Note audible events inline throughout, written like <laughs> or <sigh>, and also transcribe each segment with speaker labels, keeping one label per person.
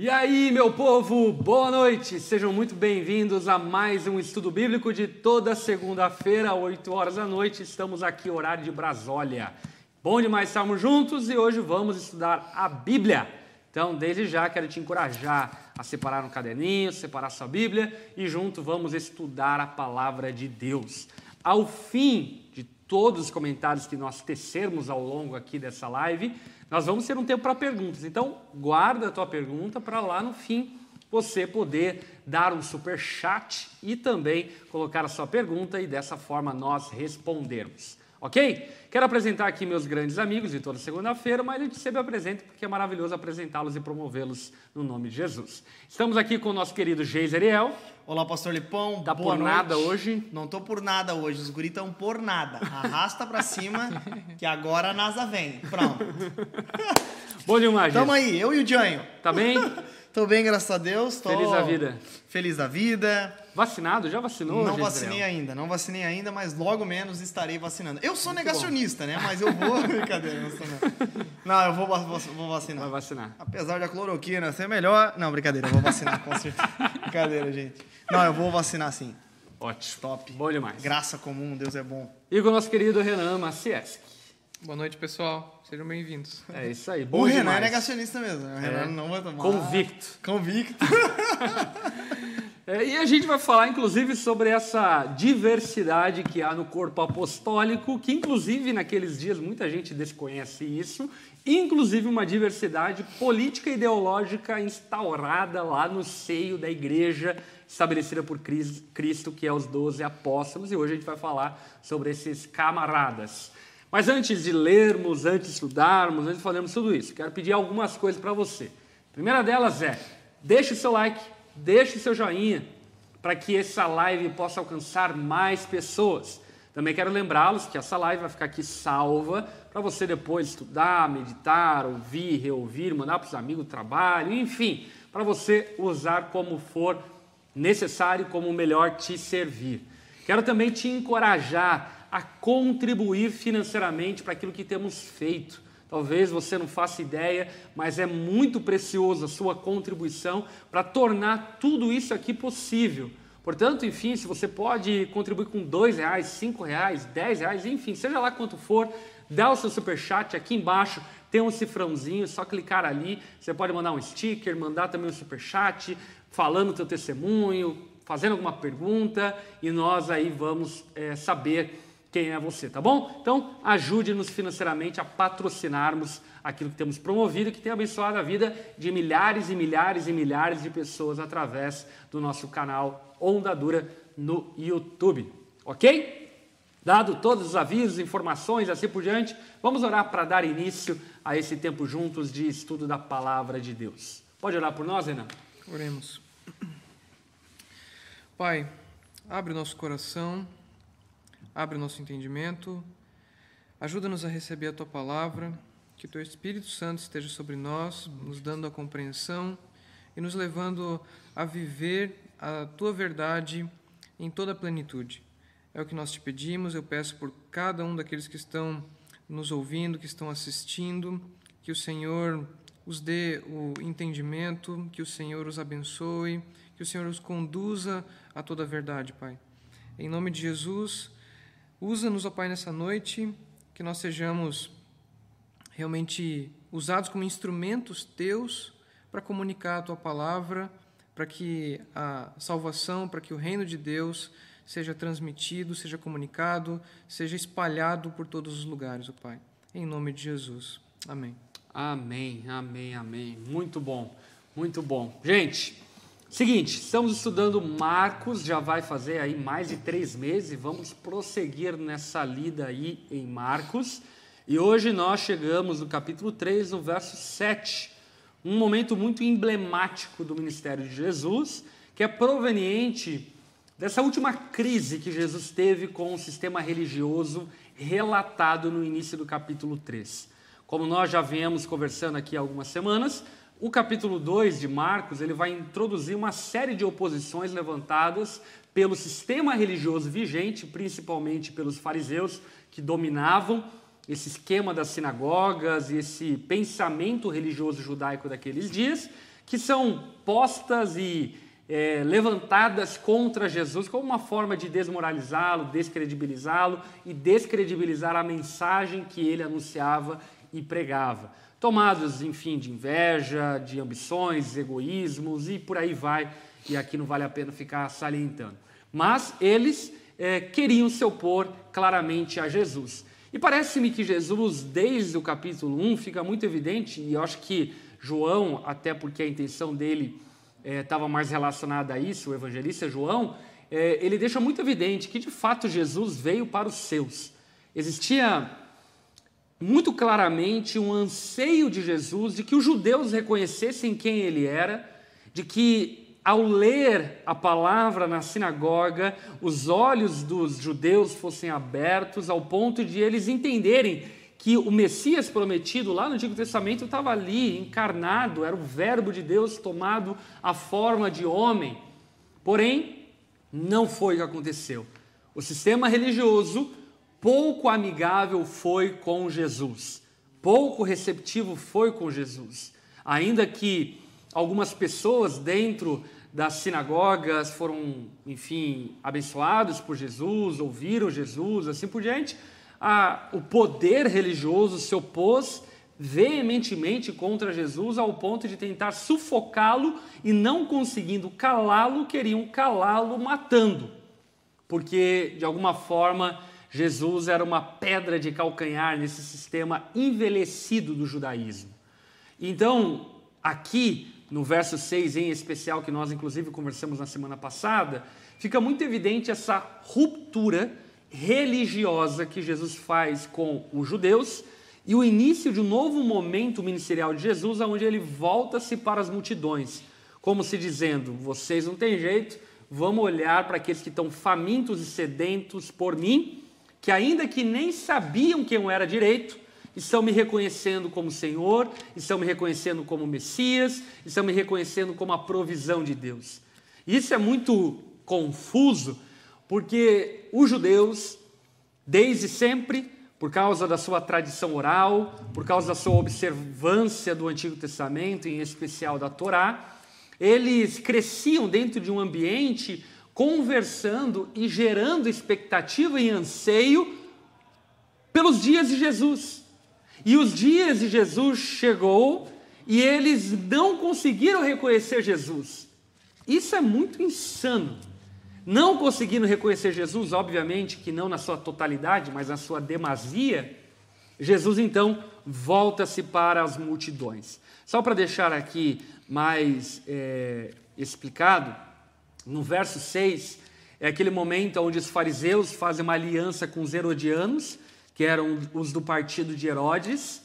Speaker 1: E aí, meu povo, boa noite! Sejam muito bem-vindos a mais um estudo bíblico de toda segunda-feira, 8 horas da noite. Estamos aqui, horário de Brasólia. Bom demais estarmos juntos e hoje vamos estudar a Bíblia. Então, desde já, quero te encorajar a separar um caderninho, separar sua Bíblia e junto vamos estudar a palavra de Deus. Ao fim de todos os comentários que nós tecermos ao longo aqui dessa live, nós vamos ter um tempo para perguntas. Então, guarda a tua pergunta para lá no fim você poder dar um super chat e também colocar a sua pergunta e dessa forma nós respondermos. Ok? Quero apresentar aqui meus grandes amigos de toda segunda-feira, mas eu sempre apresento porque é maravilhoso apresentá-los e promovê-los no nome de Jesus. Estamos aqui com o nosso querido Geis Ariel.
Speaker 2: Olá, pastor Lipão.
Speaker 1: Tá
Speaker 2: Boa
Speaker 1: por
Speaker 2: noite.
Speaker 1: nada hoje?
Speaker 2: Não tô por nada hoje. Os guris estão por nada. Arrasta pra cima que agora a NASA vem. Pronto. <laughs>
Speaker 1: Bom demais,
Speaker 2: Tamo aí, eu e o Janho.
Speaker 1: Tá bem? <laughs>
Speaker 2: Tô bem, graças a Deus. Tô
Speaker 1: Feliz da vida.
Speaker 2: Feliz da vida.
Speaker 1: Vacinado? Já vacinou?
Speaker 2: não vacinei ainda, não vacinei ainda, mas logo menos estarei vacinando. Eu sou negacionista, né? Mas eu vou. <laughs> Brincadeira, não sou não. Não, eu vou, vou vacinar.
Speaker 1: Vai vacinar.
Speaker 2: Apesar da cloroquina ser melhor. Não, brincadeira, eu vou vacinar, com certeza. <laughs> brincadeira, gente. Não, eu vou vacinar sim.
Speaker 1: Ótimo.
Speaker 2: Top.
Speaker 1: Bom demais.
Speaker 2: Graça comum, Deus é bom.
Speaker 1: E com o nosso querido Renan Macieski.
Speaker 3: Boa noite, pessoal. Sejam bem-vindos.
Speaker 1: É isso aí. Bom
Speaker 2: o Renan
Speaker 1: demais.
Speaker 2: é negacionista mesmo. né? O Renan
Speaker 1: É.
Speaker 2: não vai tomar.
Speaker 1: Convicto.
Speaker 2: Convicto. <laughs>
Speaker 1: É, e a gente vai falar, inclusive, sobre essa diversidade que há no corpo apostólico, que, inclusive, naqueles dias muita gente desconhece isso, inclusive uma diversidade política e ideológica instaurada lá no seio da igreja estabelecida por Cris- Cristo, que é os doze apóstolos, e hoje a gente vai falar sobre esses camaradas. Mas antes de lermos, antes de estudarmos, antes de falarmos tudo isso, quero pedir algumas coisas para você. A primeira delas é, deixe o seu like, deixe seu joinha, para que essa live possa alcançar mais pessoas. Também quero lembrá-los que essa live vai ficar aqui salva para você depois estudar, meditar, ouvir, reouvir, mandar para os amigos do trabalho, enfim, para você usar como for necessário, como melhor te servir. Quero também te encorajar a contribuir financeiramente para aquilo que temos feito. Talvez você não faça ideia, mas é muito precioso a sua contribuição para tornar tudo isso aqui possível. Portanto, enfim, se você pode contribuir com dois reais, cinco reais, dez reais, enfim, seja lá quanto for, dá o seu superchat aqui embaixo, tem um cifrãozinho, só clicar ali. Você pode mandar um sticker, mandar também um superchat, falando o teu testemunho, fazendo alguma pergunta, e nós aí vamos eh, saber quem é você, tá bom? Então, ajude-nos financeiramente a patrocinarmos aquilo que temos promovido, que tem abençoado a vida de milhares e milhares e milhares de pessoas através do nosso canal Onda Dura no YouTube, ok? Dado todos os avisos, informações, assim por diante, vamos orar para dar início a esse tempo juntos de estudo da palavra de Deus. Pode orar por nós, Renan?
Speaker 3: Oremos. Pai, abre o nosso coração, abre o nosso entendimento, ajuda-nos a receber a tua palavra, que o teu Espírito Santo esteja sobre nós, nos dando a compreensão e nos levando a viver a tua verdade em toda a plenitude. É o que nós te pedimos, eu peço por cada um daqueles que estão nos ouvindo, que estão assistindo, que o Senhor os dê o entendimento, que o Senhor os abençoe, que o Senhor os conduza a toda a verdade, Pai. Em nome de Jesus, usa-nos, ó Pai, nessa noite, que nós sejamos realmente usados como instrumentos teus para comunicar a tua palavra, para que a salvação, para que o reino de Deus seja transmitido, seja comunicado, seja espalhado por todos os lugares, ó Pai. Em nome de Jesus. Amém.
Speaker 1: Amém, amém, amém. Muito bom, muito bom. Gente, seguinte, estamos estudando Marcos, já vai fazer aí mais de três meses vamos prosseguir nessa lida aí em Marcos. E hoje nós chegamos no capítulo 3, no verso 7, um momento muito emblemático do ministério de Jesus, que é proveniente dessa última crise que Jesus teve com o sistema religioso relatado no início do capítulo 3. Como nós já viemos conversando aqui há algumas semanas, o capítulo 2 de Marcos ele vai introduzir uma série de oposições levantadas pelo sistema religioso vigente, principalmente pelos fariseus que dominavam esse esquema das sinagogas e esse pensamento religioso judaico daqueles dias, que são postas e é, levantadas contra Jesus como uma forma de desmoralizá-lo, descredibilizá-lo e descredibilizar a mensagem que ele anunciava e pregava. Tomados, enfim, de inveja, de ambições, egoísmos e por aí vai, e aqui não vale a pena ficar salientando. Mas eles é, queriam se opor claramente a Jesus. E parece-me que Jesus, desde o capítulo 1, fica muito evidente, e eu acho que João, até porque a intenção dele estava é, mais relacionada a isso, o evangelista João, é, ele deixa muito evidente que de fato Jesus veio para os seus. Existia muito claramente um anseio de Jesus de que os judeus reconhecessem quem ele era, de que ao ler a palavra na sinagoga, os olhos dos judeus fossem abertos ao ponto de eles entenderem que o Messias prometido lá no Antigo Testamento estava ali, encarnado, era o Verbo de Deus tomado a forma de homem. Porém, não foi o que aconteceu. O sistema religioso pouco amigável foi com Jesus, pouco receptivo foi com Jesus. Ainda que algumas pessoas dentro das sinagogas foram, enfim, abençoados por Jesus, ouviram Jesus, assim por diante, a, o poder religioso se opôs veementemente contra Jesus ao ponto de tentar sufocá-lo e não conseguindo calá-lo, queriam calá-lo matando. Porque, de alguma forma, Jesus era uma pedra de calcanhar nesse sistema envelhecido do judaísmo. Então, aqui no verso 6 em especial, que nós inclusive conversamos na semana passada, fica muito evidente essa ruptura religiosa que Jesus faz com os judeus e o início de um novo momento ministerial de Jesus, onde ele volta-se para as multidões, como se dizendo: vocês não têm jeito, vamos olhar para aqueles que estão famintos e sedentos por mim, que ainda que nem sabiam quem eu era direito, estão me reconhecendo como Senhor, estão me reconhecendo como Messias, estão me reconhecendo como a provisão de Deus. Isso é muito confuso, porque os judeus, desde sempre, por causa da sua tradição oral, por causa da sua observância do Antigo Testamento, em especial da Torá, eles cresciam dentro de um ambiente conversando e gerando expectativa e anseio pelos dias de Jesus. E os dias de Jesus chegou e eles não conseguiram reconhecer Jesus. Isso é muito insano. Não conseguindo reconhecer Jesus, obviamente que não na sua totalidade, mas na sua demasia, Jesus então volta-se para as multidões. Só para deixar aqui mais é, explicado, no verso 6, é aquele momento onde os fariseus fazem uma aliança com os herodianos que eram os do partido de Herodes.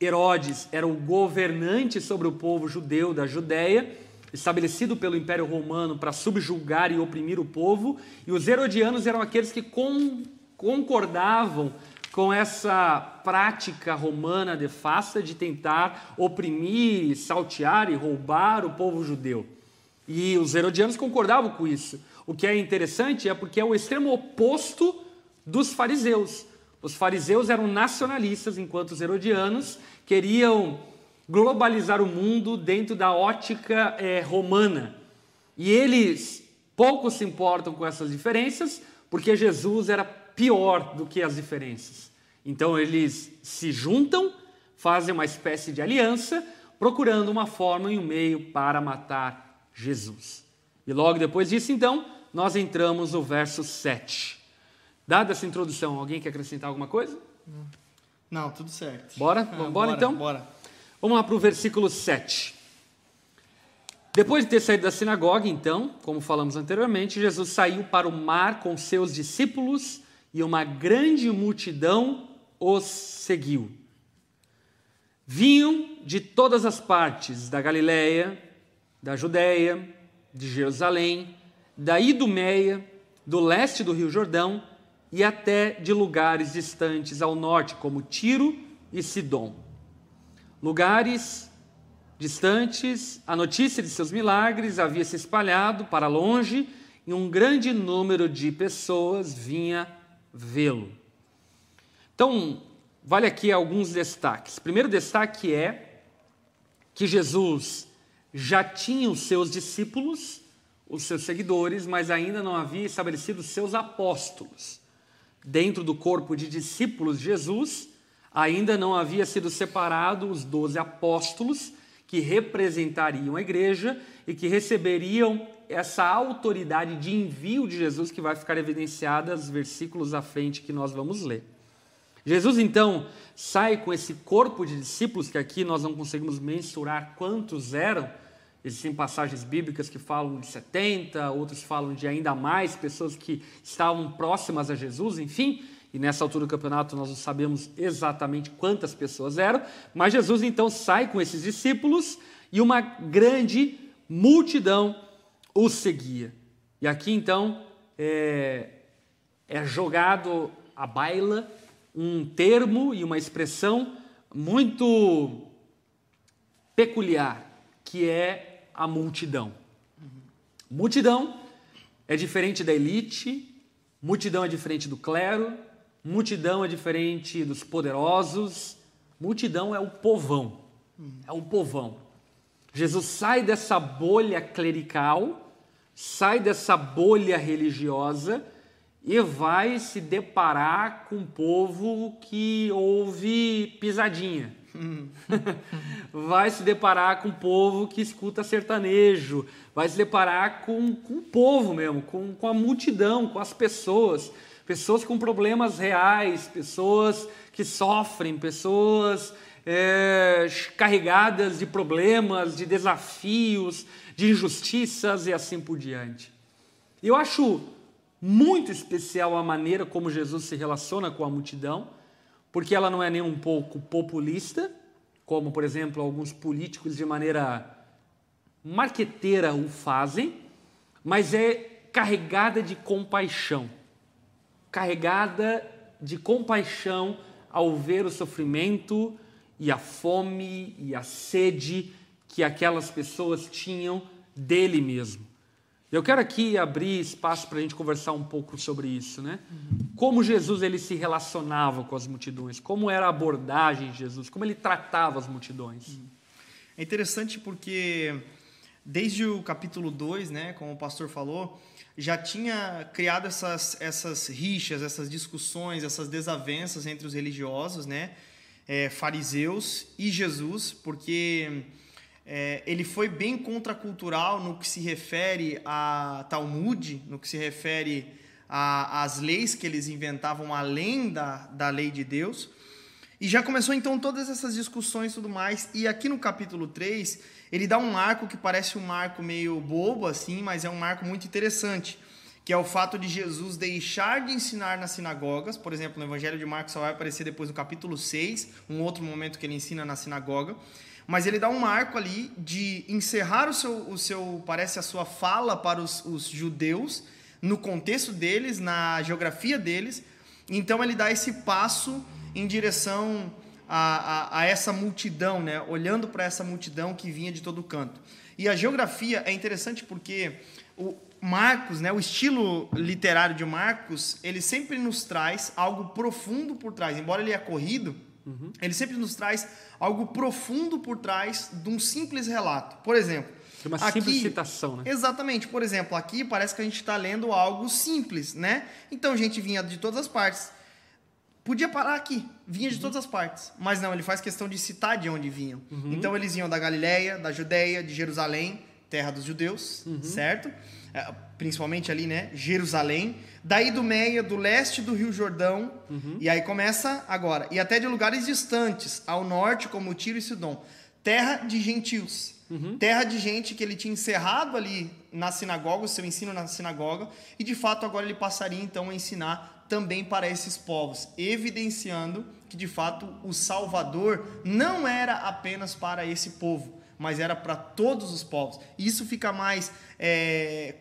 Speaker 1: Herodes era o governante sobre o povo judeu da Judéia, estabelecido pelo Império Romano para subjugar e oprimir o povo, e os herodianos eram aqueles que concordavam com essa prática romana de fasta de tentar oprimir, saltear e roubar o povo judeu. E os herodianos concordavam com isso. O que é interessante é porque é o extremo oposto dos fariseus. Os fariseus eram nacionalistas, enquanto os herodianos queriam globalizar o mundo dentro da ótica é, romana. E eles pouco se importam com essas diferenças, porque Jesus era pior do que as diferenças. Então eles se juntam, fazem uma espécie de aliança, procurando uma forma e um meio para matar Jesus. E logo depois disso, então, nós entramos no verso 7. Dada essa introdução, alguém quer acrescentar alguma coisa?
Speaker 2: Não, tudo certo.
Speaker 1: Bora? Ah, Vamos embora então?
Speaker 2: Bora.
Speaker 1: Vamos lá para o versículo 7. Depois de ter saído da sinagoga, então, como falamos anteriormente, Jesus saiu para o mar com seus discípulos e uma grande multidão os seguiu. Vinham de todas as partes da Galiléia, da Judéia, de Jerusalém, da Idumeia, do leste do Rio Jordão e até de lugares distantes ao norte, como Tiro e Sidom. Lugares distantes, a notícia de seus milagres havia se espalhado para longe e um grande número de pessoas vinha vê-lo. Então, vale aqui alguns destaques. Primeiro destaque é que Jesus já tinha os seus discípulos, os seus seguidores, mas ainda não havia estabelecido os seus apóstolos. Dentro do corpo de discípulos de Jesus, ainda não havia sido separado os doze apóstolos que representariam a igreja e que receberiam essa autoridade de envio de Jesus que vai ficar evidenciada nos versículos à frente que nós vamos ler. Jesus então sai com esse corpo de discípulos que aqui nós não conseguimos mensurar quantos eram. Existem passagens bíblicas que falam de 70, outros falam de ainda mais pessoas que estavam próximas a Jesus, enfim. E nessa altura do campeonato nós não sabemos exatamente quantas pessoas eram, mas Jesus então sai com esses discípulos e uma grande multidão o seguia. E aqui então é, é jogado à baila um termo e uma expressão muito peculiar, que é a multidão. Multidão é diferente da elite, multidão é diferente do clero, multidão é diferente dos poderosos, multidão é o povão. É o povão. Jesus sai dessa bolha clerical, sai dessa bolha religiosa e vai se deparar com um povo que ouve pisadinha. <laughs> vai se deparar com um povo que escuta sertanejo, vai se deparar com, com o povo mesmo, com, com a multidão, com as pessoas, pessoas com problemas reais, pessoas que sofrem, pessoas é, carregadas de problemas, de desafios, de injustiças e assim por diante. Eu acho muito especial a maneira como Jesus se relaciona com a multidão, porque ela não é nem um pouco populista, como, por exemplo, alguns políticos de maneira marqueteira o fazem, mas é carregada de compaixão. Carregada de compaixão ao ver o sofrimento e a fome e a sede que aquelas pessoas tinham dele mesmo. Eu quero aqui abrir espaço para a gente conversar um pouco sobre isso, né? Como Jesus ele se relacionava com as multidões, como era a abordagem de Jesus, como ele tratava as multidões.
Speaker 2: É interessante porque desde o capítulo 2, né, como o pastor falou, já tinha criado essas, essas rixas, essas discussões, essas desavenças entre os religiosos, né, é, fariseus e Jesus, porque é, ele foi bem contracultural no que se refere a Talmud, no que se refere às leis que eles inventavam além da, da lei de Deus. E já começou então todas essas discussões e tudo mais. E aqui no capítulo 3, ele dá um marco que parece um marco meio bobo assim, mas é um marco muito interessante, que é o fato de Jesus deixar de ensinar nas sinagogas. Por exemplo, no Evangelho de Marcos só vai aparecer depois no capítulo 6, um outro momento que ele ensina na sinagoga mas ele dá um marco ali de encerrar o seu, o seu parece a sua fala para os, os judeus, no contexto deles, na geografia deles. Então ele dá esse passo em direção a, a, a essa multidão, né? olhando para essa multidão que vinha de todo canto. E a geografia é interessante porque o Marcos, né, o estilo literário de Marcos, ele sempre nos traz algo profundo por trás. Embora ele é corrido, Uhum. Ele sempre nos traz algo profundo por trás de um simples relato. Por exemplo,
Speaker 1: uma aqui, simples citação, né?
Speaker 2: Exatamente. Por exemplo, aqui parece que a gente está lendo algo simples, né? Então a gente vinha de todas as partes. Podia parar aqui, vinha de uhum. todas as partes. Mas não, ele faz questão de citar de onde vinham. Uhum. Então eles vinham da Galiléia, da Judéia, de Jerusalém, terra dos judeus, uhum. certo? Principalmente ali, né? Jerusalém. Daí do Meia, do leste do Rio Jordão. Uhum. E aí começa agora. E até de lugares distantes, ao norte, como Tiro e Sidom. Terra de gentios. Uhum. Terra de gente que ele tinha encerrado ali na sinagoga, o seu ensino na sinagoga. E de fato agora ele passaria então a ensinar também para esses povos, evidenciando que de fato o Salvador não era apenas para esse povo, mas era para todos os povos. Isso fica mais é,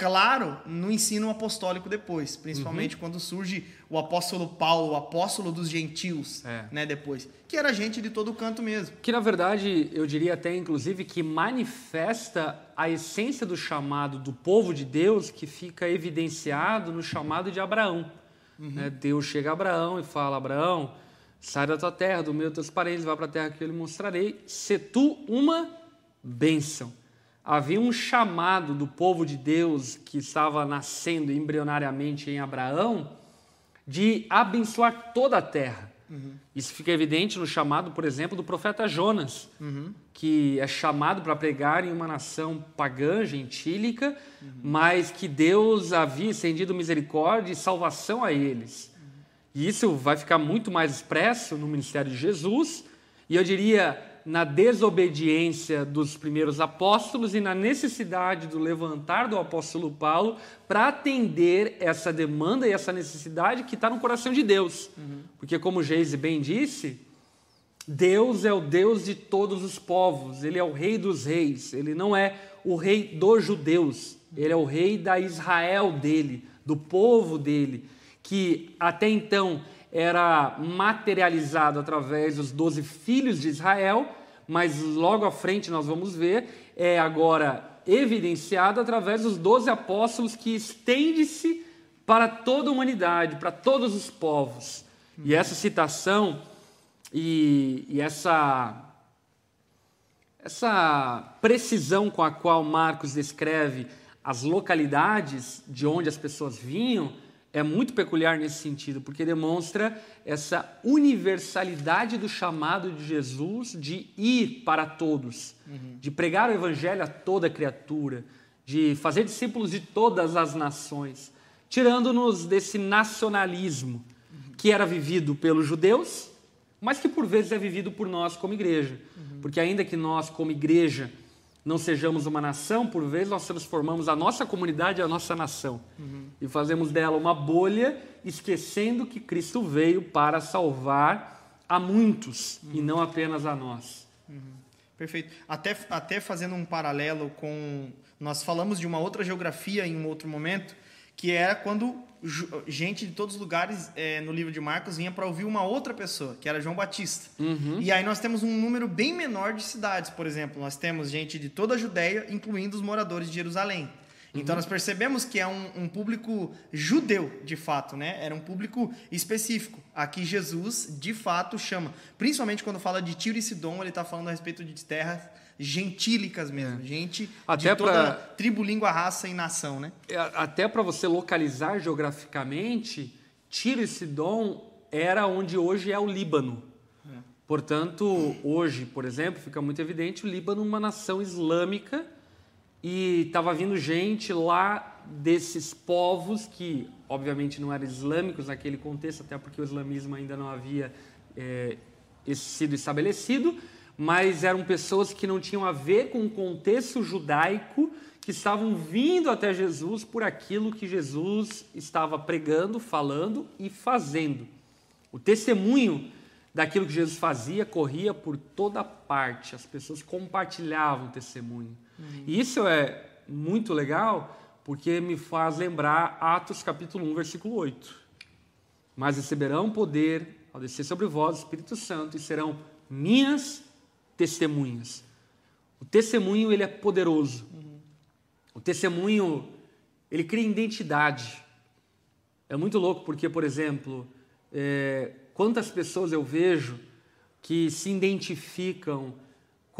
Speaker 2: claro no ensino apostólico depois, principalmente uhum. quando surge o apóstolo Paulo, o apóstolo dos gentios, é. né, depois, que era gente de todo canto mesmo.
Speaker 1: Que na verdade, eu diria até inclusive que manifesta a essência do chamado do povo de Deus que fica evidenciado no chamado de Abraão. Uhum. Né? Deus chega a Abraão e fala: Abraão, sai da tua terra, do meio dos teus parentes, vai para a terra que eu lhe mostrarei, se tu uma bênção. Havia um chamado do povo de Deus que estava nascendo embrionariamente em Abraão de abençoar toda a terra. Uhum. Isso fica evidente no chamado, por exemplo, do profeta Jonas, uhum. que é chamado para pregar em uma nação pagã, gentílica, uhum. mas que Deus havia estendido misericórdia e salvação a eles. E isso vai ficar muito mais expresso no ministério de Jesus, e eu diria na desobediência dos primeiros apóstolos e na necessidade do levantar do apóstolo Paulo para atender essa demanda e essa necessidade que está no coração de Deus. Uhum. Porque, como Geise bem disse, Deus é o Deus de todos os povos, ele é o rei dos reis, ele não é o rei dos judeus, ele é o rei da Israel dele, do povo dele, que até então era materializado através dos doze filhos de Israel, mas logo à frente nós vamos ver, é agora evidenciado através dos doze apóstolos que estende-se para toda a humanidade, para todos os povos. E essa citação e, e essa, essa precisão com a qual Marcos descreve as localidades de onde as pessoas vinham, é muito peculiar nesse sentido, porque demonstra essa universalidade do chamado de Jesus de ir para todos, uhum. de pregar o evangelho a toda criatura, de fazer discípulos de todas as nações, tirando-nos desse nacionalismo uhum. que era vivido pelos judeus, mas que por vezes é vivido por nós como igreja. Uhum. Porque ainda que nós como igreja não sejamos uma nação, por vezes nós transformamos a nossa comunidade a nossa nação uhum. e fazemos dela uma bolha, esquecendo que Cristo veio para salvar a muitos uhum. e não apenas a nós.
Speaker 2: Uhum. Perfeito. Até, até fazendo um paralelo com. Nós falamos de uma outra geografia em um outro momento, que era quando gente de todos os lugares é, no livro de Marcos vinha para ouvir uma outra pessoa, que era João Batista. Uhum. E aí nós temos um número bem menor de cidades, por exemplo. Nós temos gente de toda a Judéia, incluindo os moradores de Jerusalém. Então uhum. nós percebemos que é um, um, público judeu, de fato, né? Era um público específico. Aqui Jesus, de fato, chama. Principalmente quando fala de Tiro e Sidom, ele está falando a respeito de terras gentílicas mesmo, é. gente até de toda pra, tribo, língua, raça e nação, né?
Speaker 1: É, até para você localizar geograficamente, Tiro e Sidom era onde hoje é o Líbano. É. Portanto, hoje, por exemplo, fica muito evidente o Líbano uma nação islâmica e estava vindo gente lá desses povos que, obviamente, não eram islâmicos naquele contexto, até porque o islamismo ainda não havia é, sido estabelecido, mas eram pessoas que não tinham a ver com o contexto judaico, que estavam vindo até Jesus por aquilo que Jesus estava pregando, falando e fazendo. O testemunho daquilo que Jesus fazia corria por toda parte, as pessoas compartilhavam o testemunho. Uhum. E isso é muito legal porque me faz lembrar Atos capítulo 1, versículo 8. Mas receberão poder ao descer sobre vós o Espírito Santo e serão minhas testemunhas. O testemunho ele é poderoso. Uhum. O testemunho ele cria identidade. É muito louco porque, por exemplo, é, quantas pessoas eu vejo que se identificam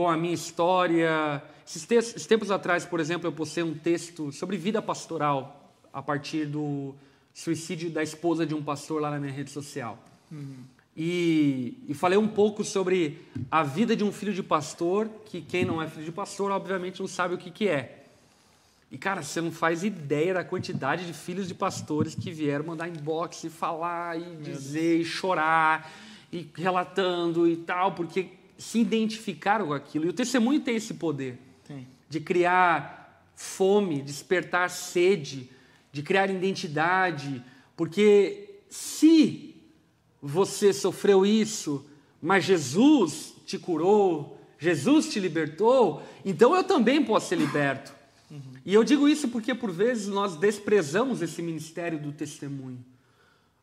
Speaker 1: com a minha história. Esses, textos, tempos atrás, por exemplo, eu postei um texto sobre vida pastoral a partir do suicídio da esposa de um pastor lá na minha rede social. Uhum e, e, falei um pouco sobre a vida de um filho de pastor, que quem não é filho de pastor, obviamente não sabe o que, que é. E, cara, você não faz ideia da quantidade de filhos de pastores que vieram mandar inbox e falar, e dizer, e chorar, e relatando e tal, porque se identificaram com aquilo. E o testemunho tem esse poder Sim. de criar fome, despertar sede, de criar identidade, porque se você sofreu isso, mas Jesus te curou, Jesus te libertou, então eu também posso ser liberto. Uhum. E eu digo isso porque por vezes nós desprezamos esse ministério do testemunho.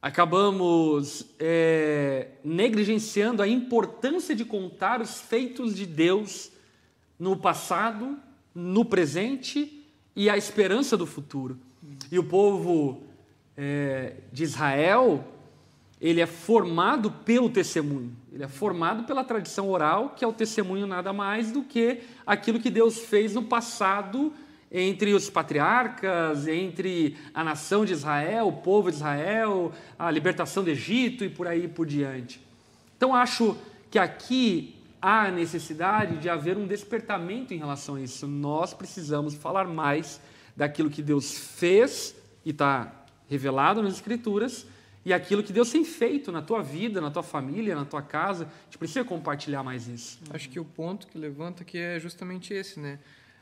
Speaker 1: Acabamos é, negligenciando a importância de contar os feitos de Deus no passado, no presente e a esperança do futuro. E o povo é, de Israel ele é formado pelo testemunho. Ele é formado pela tradição oral, que é o testemunho nada mais do que aquilo que Deus fez no passado entre os patriarcas, entre a nação de Israel, o povo de Israel, a libertação do Egito e por aí por diante. Então acho que aqui há necessidade de haver um despertamento em relação a isso. Nós precisamos falar mais daquilo que Deus fez e está revelado nas Escrituras e aquilo que Deus tem feito na tua vida, na tua família, na tua casa. A gente precisa compartilhar mais isso.
Speaker 3: Acho que o ponto que levanta aqui é justamente esse, né?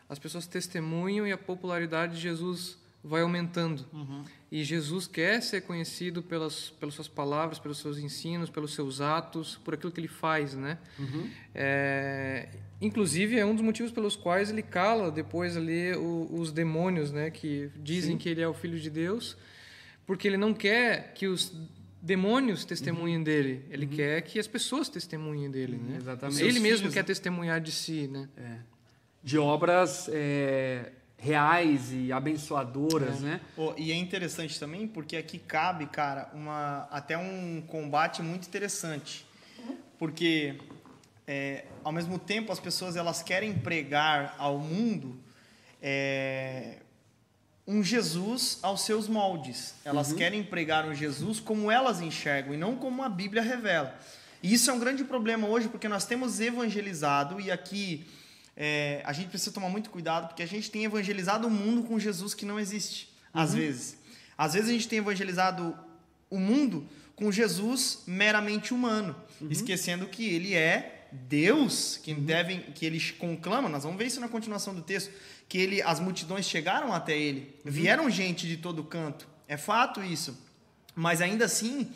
Speaker 3: As pessoas testemunham e a popularidade de Jesus vai aumentando. Uhum. E Jesus quer ser conhecido pelas, pelas suas palavras, pelos seus ensinos, pelos seus atos, por aquilo que ele faz, né? Uhum. É, inclusive, é um dos motivos pelos quais ele cala depois ali o, os demônios, né? Que dizem Sim. que ele é o Filho de Deus porque ele não quer que os demônios testemunhem uhum. dele, ele uhum. quer que as pessoas testemunhem dele, né?
Speaker 1: Exatamente.
Speaker 3: Ele mesmo filhos, quer né? testemunhar de si, né?
Speaker 1: É. De obras é, reais e abençoadoras, é. né?
Speaker 2: Oh, e é interessante também porque aqui cabe, cara, uma até um combate muito interessante, porque é, ao mesmo tempo as pessoas elas querem pregar ao mundo é, um Jesus aos seus moldes. Elas uhum. querem pregar um Jesus como elas enxergam e não como a Bíblia revela. E isso é um grande problema hoje porque nós temos evangelizado e aqui é, a gente precisa tomar muito cuidado porque a gente tem evangelizado o mundo com Jesus que não existe. Às uhum. vezes. Às vezes a gente tem evangelizado o mundo com Jesus meramente humano, uhum. esquecendo que ele é Deus, que, uhum. devem, que ele conclama. Nós vamos ver isso na continuação do texto que ele, as multidões chegaram até ele, uhum. vieram gente de todo canto, é fato isso. Mas ainda assim,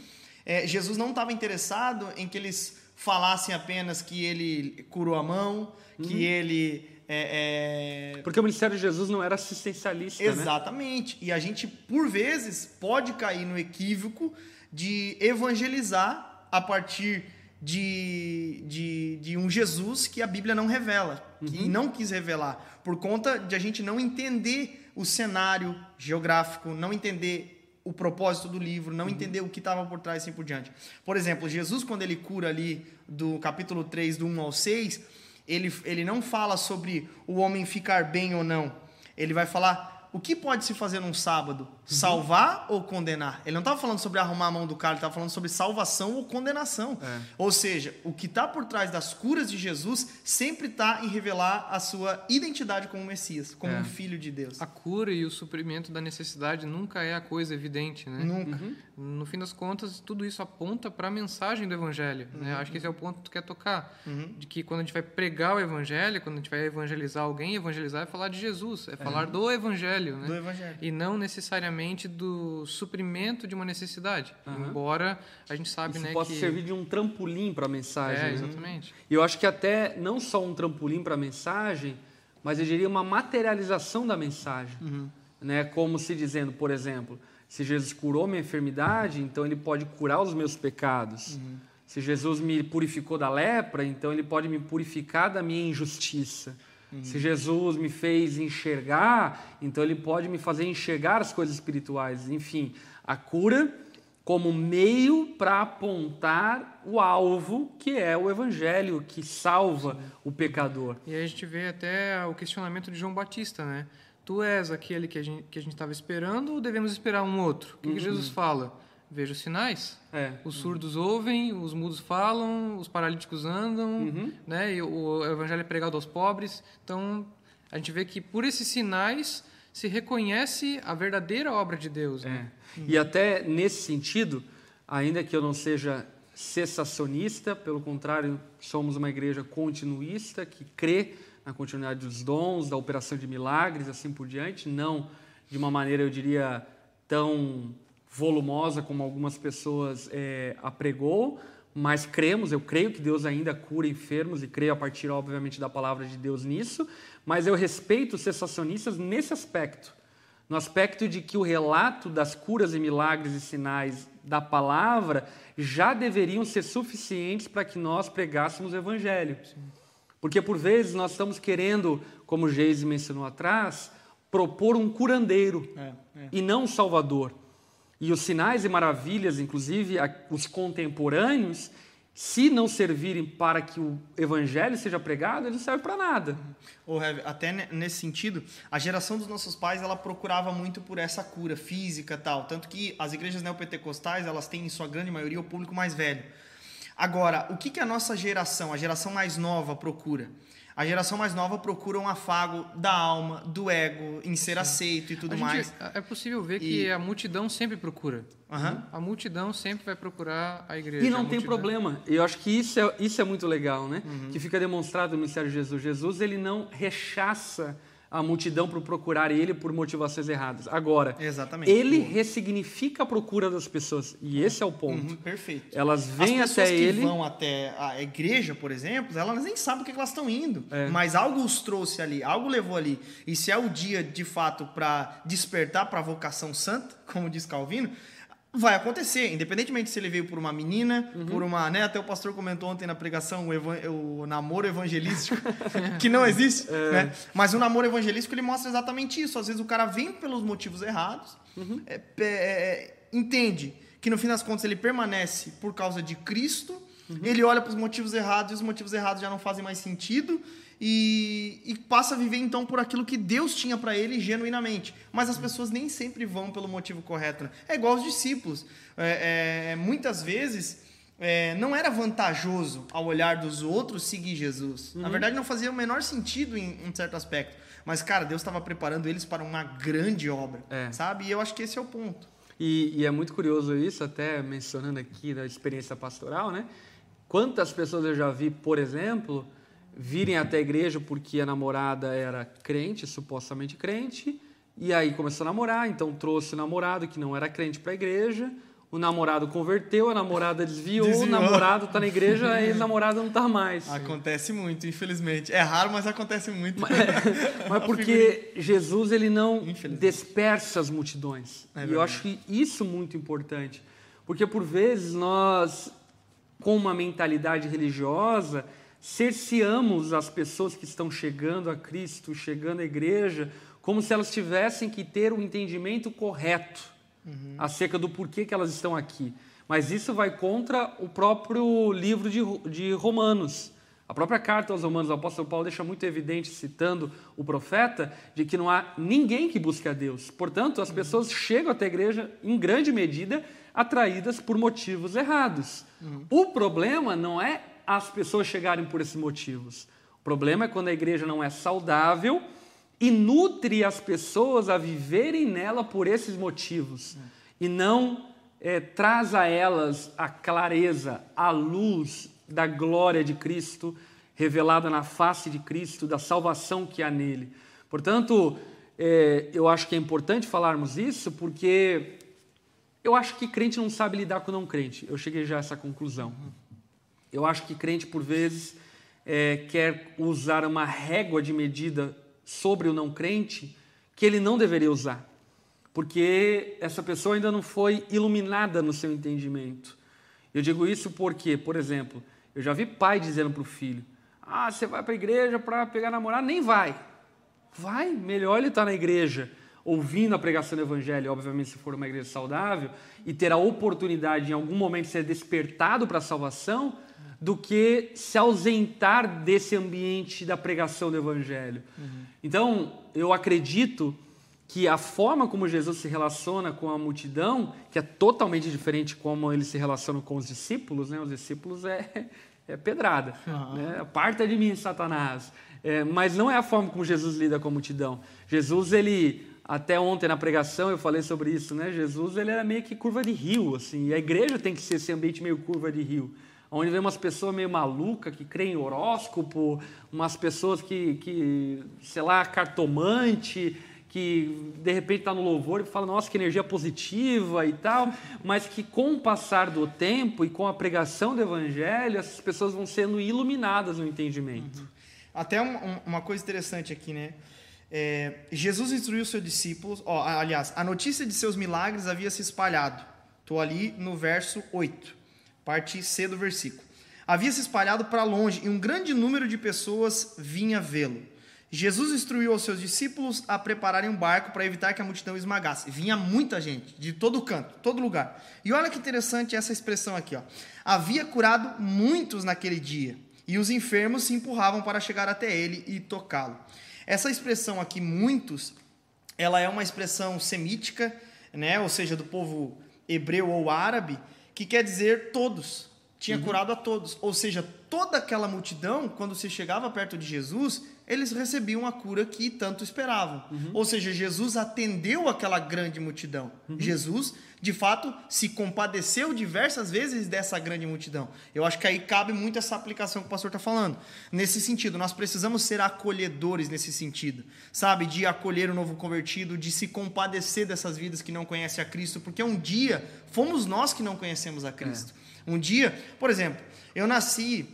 Speaker 2: é, Jesus não estava interessado em que eles falassem apenas que ele curou a mão, uhum. que ele é,
Speaker 1: é... Porque o ministério de Jesus não era assistencialista.
Speaker 2: Né? Exatamente.
Speaker 1: Né?
Speaker 2: E a gente, por vezes, pode cair no equívoco de evangelizar a partir de, de, de um Jesus que a Bíblia não revela, uhum. que não quis revelar, por conta de a gente não entender o cenário geográfico, não entender o propósito do livro, não uhum. entender o que estava por trás e assim por diante. Por exemplo, Jesus, quando ele cura ali do capítulo 3, do 1 ao 6, ele, ele não fala sobre o homem ficar bem ou não. Ele vai falar o que pode se fazer num sábado? Salvar uhum. ou condenar? Ele não estava falando sobre arrumar a mão do cara, ele estava falando sobre salvação ou condenação. É. Ou seja, o que está por trás das curas de Jesus sempre está em revelar a sua identidade como Messias, como é. um filho de Deus.
Speaker 3: A cura e o suprimento da necessidade nunca é a coisa evidente, né?
Speaker 2: Nunca. Uhum.
Speaker 3: No fim das contas, tudo isso aponta para a mensagem do Evangelho. Né? Uhum. Né? Acho que esse é o ponto que tu quer tocar. Uhum. De que quando a gente vai pregar o Evangelho, quando a gente vai evangelizar alguém, evangelizar é falar de Jesus, é, é. falar do Evangelho evangelho, né?
Speaker 2: Do evangelho.
Speaker 3: E não necessariamente do suprimento de uma necessidade. Uhum. Embora a gente sabe,
Speaker 1: Isso
Speaker 3: né,
Speaker 1: possa
Speaker 3: que
Speaker 1: servir de um trampolim para a mensagem.
Speaker 3: É, exatamente.
Speaker 1: E eu acho que até não só um trampolim para a mensagem, mas eu diria uma materialização da mensagem, uhum. né? Como se dizendo, por exemplo, se Jesus curou minha enfermidade, então ele pode curar os meus pecados. Uhum. Se Jesus me purificou da lepra, então ele pode me purificar da minha injustiça. Uhum. Se Jesus me fez enxergar, então ele pode me fazer enxergar as coisas espirituais. Enfim, a cura como meio para apontar o alvo, que é o evangelho, que salva o pecador.
Speaker 3: E aí a gente vê até o questionamento de João Batista, né? Tu és aquele que a gente que a gente estava esperando ou devemos esperar um outro? O que, uhum. que Jesus fala? Vejo sinais.
Speaker 1: É.
Speaker 3: Os surdos ouvem, os mudos falam, os paralíticos andam, uhum. né? E o evangelho é pregado aos pobres. Então, a gente vê que por esses sinais se reconhece a verdadeira obra de Deus. Né?
Speaker 1: É. Uhum. E até nesse sentido, ainda que eu não seja cessacionista, pelo contrário, somos uma igreja continuista que crê na continuidade dos dons, da operação de milagres, assim por diante, não de uma maneira, eu diria, tão volumosa como algumas pessoas é, apregou, mas cremos, eu creio que Deus ainda cura enfermos e creio a partir, obviamente, da palavra de Deus nisso, mas eu respeito os cessacionistas nesse aspecto, no aspecto de que o relato das curas e milagres e sinais da palavra já deveriam ser suficientes para que nós pregássemos o evangelho. Porque por vezes nós estamos querendo, como Geise mencionou atrás, propor um curandeiro é, é. e não um salvador. E os sinais e maravilhas, inclusive os contemporâneos, se não servirem para que o evangelho seja pregado, eles não servem para nada.
Speaker 2: Ou até nesse sentido, a geração dos nossos pais ela procurava muito por essa cura física tal, tanto que as igrejas neopentecostais elas têm em sua grande maioria o público mais velho. Agora, o que, que a nossa geração, a geração mais nova, procura? A geração mais nova procura um afago da alma, do ego, em ser Sim. aceito e tudo
Speaker 3: gente,
Speaker 2: mais.
Speaker 3: É possível ver e... que a multidão sempre procura. Uhum. A multidão sempre vai procurar a igreja.
Speaker 1: E não tem problema. Eu acho que isso é, isso é muito legal, né? Uhum. Que fica demonstrado no ministério de Jesus. Jesus ele não rechaça a multidão para procurar ele por motivações erradas. Agora,
Speaker 2: Exatamente.
Speaker 1: ele ressignifica a procura das pessoas e esse é o ponto.
Speaker 2: Uhum, perfeito.
Speaker 1: Elas vêm As até ele.
Speaker 2: que vão até a igreja, por exemplo, elas nem sabem o que elas estão indo, é. mas algo os trouxe ali, algo levou ali. E se é o dia de fato para despertar para a vocação santa, <laughs> como diz Calvino, vai acontecer, independentemente se ele veio por uma menina, uhum. por uma, né, até o pastor comentou ontem na pregação o, evan o namoro evangelístico, <laughs> que não existe, é. né? Mas o namoro evangelístico ele mostra exatamente isso. Às vezes o cara vem pelos motivos errados, uhum. é, é, é entende que no fim das contas ele permanece por causa de Cristo, uhum. ele olha para os motivos errados e os motivos errados já não fazem mais sentido e, e passa a viver então por aquilo que Deus tinha para ele genuinamente. Mas as pessoas nem sempre vão pelo motivo correto. Né? É igual os discípulos. É, é, muitas vezes é, não era vantajoso ao olhar dos outros seguir Jesus. Uhum. Na verdade, não fazia o menor sentido em um certo aspecto. Mas, cara, Deus estava preparando eles para uma grande obra, é. sabe? E eu acho que esse é o ponto.
Speaker 1: E, e, é muito curioso isso, até mencionando aqui da experiência pastoral, né? Quantas pessoas eu já vi, por exemplo, virem até a igreja porque a namorada era crente, supostamente crente, e aí começou a namorar, então trouxe o namorado que não era crente para a igreja, o namorado converteu, a namorada desviou, desviou. o namorado está na igreja, aí o namorado não está mais.
Speaker 2: Acontece muito, infelizmente. É raro, mas acontece muito.
Speaker 1: Mas, <laughs> mas porque Jesus ele não dispersa as multidões. É e eu acho que isso muito importante. Porque por vezes nós, com uma mentalidade religiosa, cerceamos as pessoas que estão chegando a Cristo, chegando à igreja, como se elas tivessem que ter o um entendimento correto uhum. acerca do porquê que elas estão aqui. Mas isso vai contra o próprio livro de, de Romanos. A própria carta aos Romanos, o apóstolo Paulo deixa muito evidente, citando o profeta, de que não há ninguém que busque a Deus. Portanto, as pessoas uhum. chegam até a igreja, em grande medida, atraídas por motivos errados. Uhum. O problema não é as pessoas chegarem por esses motivos. O problema é quando a igreja não é saudável e nutre as pessoas a viverem nela por esses motivos e não é, traz a elas a clareza, a luz da glória de Cristo revelada na face de Cristo, da salvação que há nele. Portanto, é, eu acho que é importante falarmos isso porque eu acho que crente não sabe lidar com não crente. Eu cheguei já a essa conclusão. Eu acho que crente, por vezes, é, quer usar uma régua de medida sobre o não crente que ele não deveria usar, porque essa pessoa ainda não foi iluminada no seu entendimento. Eu digo isso porque, por exemplo, eu já vi pai dizendo para o filho: Ah, você vai para a igreja para pegar namorado? Nem vai. Vai, melhor ele estar tá na igreja, ouvindo a pregação do evangelho, obviamente, se for uma igreja saudável, e ter a oportunidade em algum momento de ser despertado para a salvação, do que se ausentar desse ambiente da pregação do Evangelho. Uhum. Então, eu acredito que a forma como Jesus se relaciona com a multidão, que é totalmente diferente como ele se relaciona com os discípulos, né? Os discípulos é, é pedrada. Uhum. Né? Aparta de mim, Satanás. É, mas não é a forma como Jesus lida com a multidão. Jesus, ele até ontem na pregação eu falei sobre isso, né? Jesus ele era meio que curva de rio, assim. E a igreja tem que ser esse ambiente meio curva de rio onde vem umas pessoas meio malucas que creem em horóscopo, umas pessoas que, que sei lá, cartomante, que de repente está no louvor e fala, nossa, que energia positiva e tal, mas que com o passar do tempo e com a pregação do evangelho, essas pessoas vão sendo iluminadas no entendimento. Uhum.
Speaker 2: Até uma coisa interessante aqui, né? É, Jesus instruiu seus discípulos, ó, aliás, a notícia de seus milagres havia se espalhado. Estou ali no verso 8 parte C do versículo. Havia se espalhado para longe e um grande número de pessoas vinha vê-lo. Jesus instruiu os seus discípulos a prepararem um barco para evitar que a multidão esmagasse. Vinha muita gente, de todo canto, todo lugar. E olha que interessante essa expressão aqui. Ó. Havia curado muitos naquele dia, e os enfermos se empurravam para chegar até ele e tocá-lo. Essa expressão aqui, muitos, ela é uma expressão semítica, né? ou seja, do povo hebreu ou árabe, que quer dizer todos. Tinha uhum. curado a todos. Ou seja, toda aquela multidão, quando se chegava perto de Jesus, eles recebiam a cura que tanto esperavam. Uhum. Ou seja, Jesus atendeu aquela grande multidão. Uhum. Jesus, de fato, se compadeceu diversas vezes dessa grande multidão. Eu acho que aí cabe muito essa aplicação que o pastor está falando. Nesse sentido, nós precisamos ser acolhedores nesse sentido, sabe? De acolher o novo convertido, de se compadecer dessas vidas que não conhecem a Cristo, porque um dia fomos nós que não conhecemos a Cristo. É. Um dia, por exemplo, eu nasci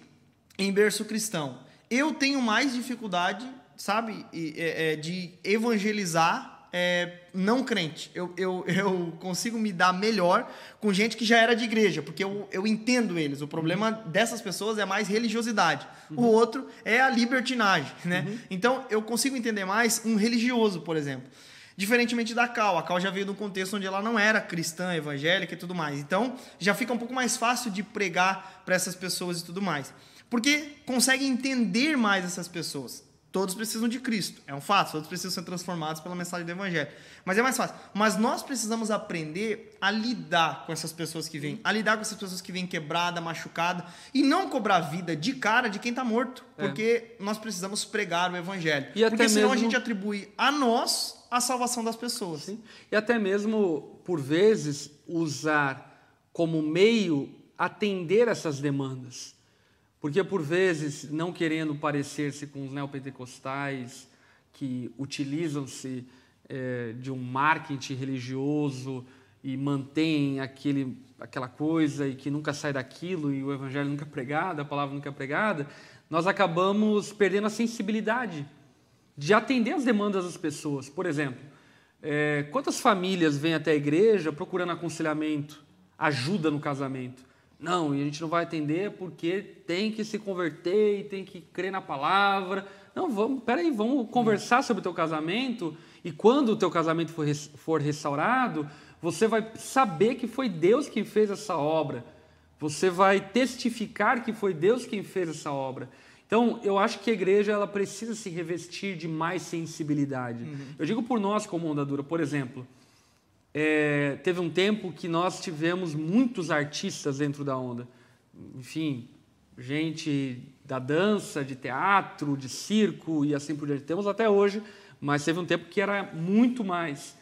Speaker 2: em berço cristão eu tenho mais dificuldade, sabe, é, é, de evangelizar é, não crente. Eu, eu, <laughs> eu consigo me dar melhor com gente que já era de igreja, porque eu, eu entendo eles. O problema dessas pessoas é mais religiosidade. Uhum. O outro é a libertinagem, né? Uhum. Então, eu consigo entender mais um religioso, por exemplo. Diferentemente da Cal. A Cal já veio de um contexto onde ela não era cristã, evangélica e tudo mais. Então, já fica um pouco mais fácil de pregar para essas pessoas e tudo mais. Porque consegue entender mais essas pessoas. Todos precisam de Cristo, é um fato, todos precisam ser transformados pela mensagem do Evangelho. Mas é mais fácil. Mas nós precisamos aprender a lidar com essas pessoas que vêm, a lidar com essas pessoas que vêm quebrada, machucada, e não cobrar vida de cara de quem está morto, é. porque nós precisamos pregar o Evangelho. E porque senão mesmo... a gente atribui a nós a salvação das pessoas. Sim.
Speaker 1: E até mesmo, por vezes, usar como meio atender essas demandas. Porque, por vezes, não querendo parecer-se com os neopentecostais que utilizam-se é, de um marketing religioso e mantêm aquele, aquela coisa e que nunca sai daquilo e o evangelho nunca é pregado, a palavra nunca é pregada, nós acabamos perdendo a sensibilidade de atender as demandas das pessoas. Por exemplo, é, quantas famílias vêm até a igreja procurando aconselhamento, ajuda no casamento? Não, e a gente não vai atender porque tem que se converter e tem que crer na palavra. Não, vamos, peraí, vamos conversar sobre o teu casamento e quando o teu casamento for, for restaurado, você vai saber que foi Deus quem fez essa obra. Você vai testificar que foi Deus quem fez essa obra. Então, eu acho que a igreja ela precisa se revestir de mais sensibilidade. Uhum. Eu digo por nós como Onda Dura, por exemplo, é, teve um tempo que nós tivemos muitos artistas dentro da onda. Enfim, gente da dança, de teatro, de circo e assim por diante. Temos até hoje, mas teve um tempo que era muito mais.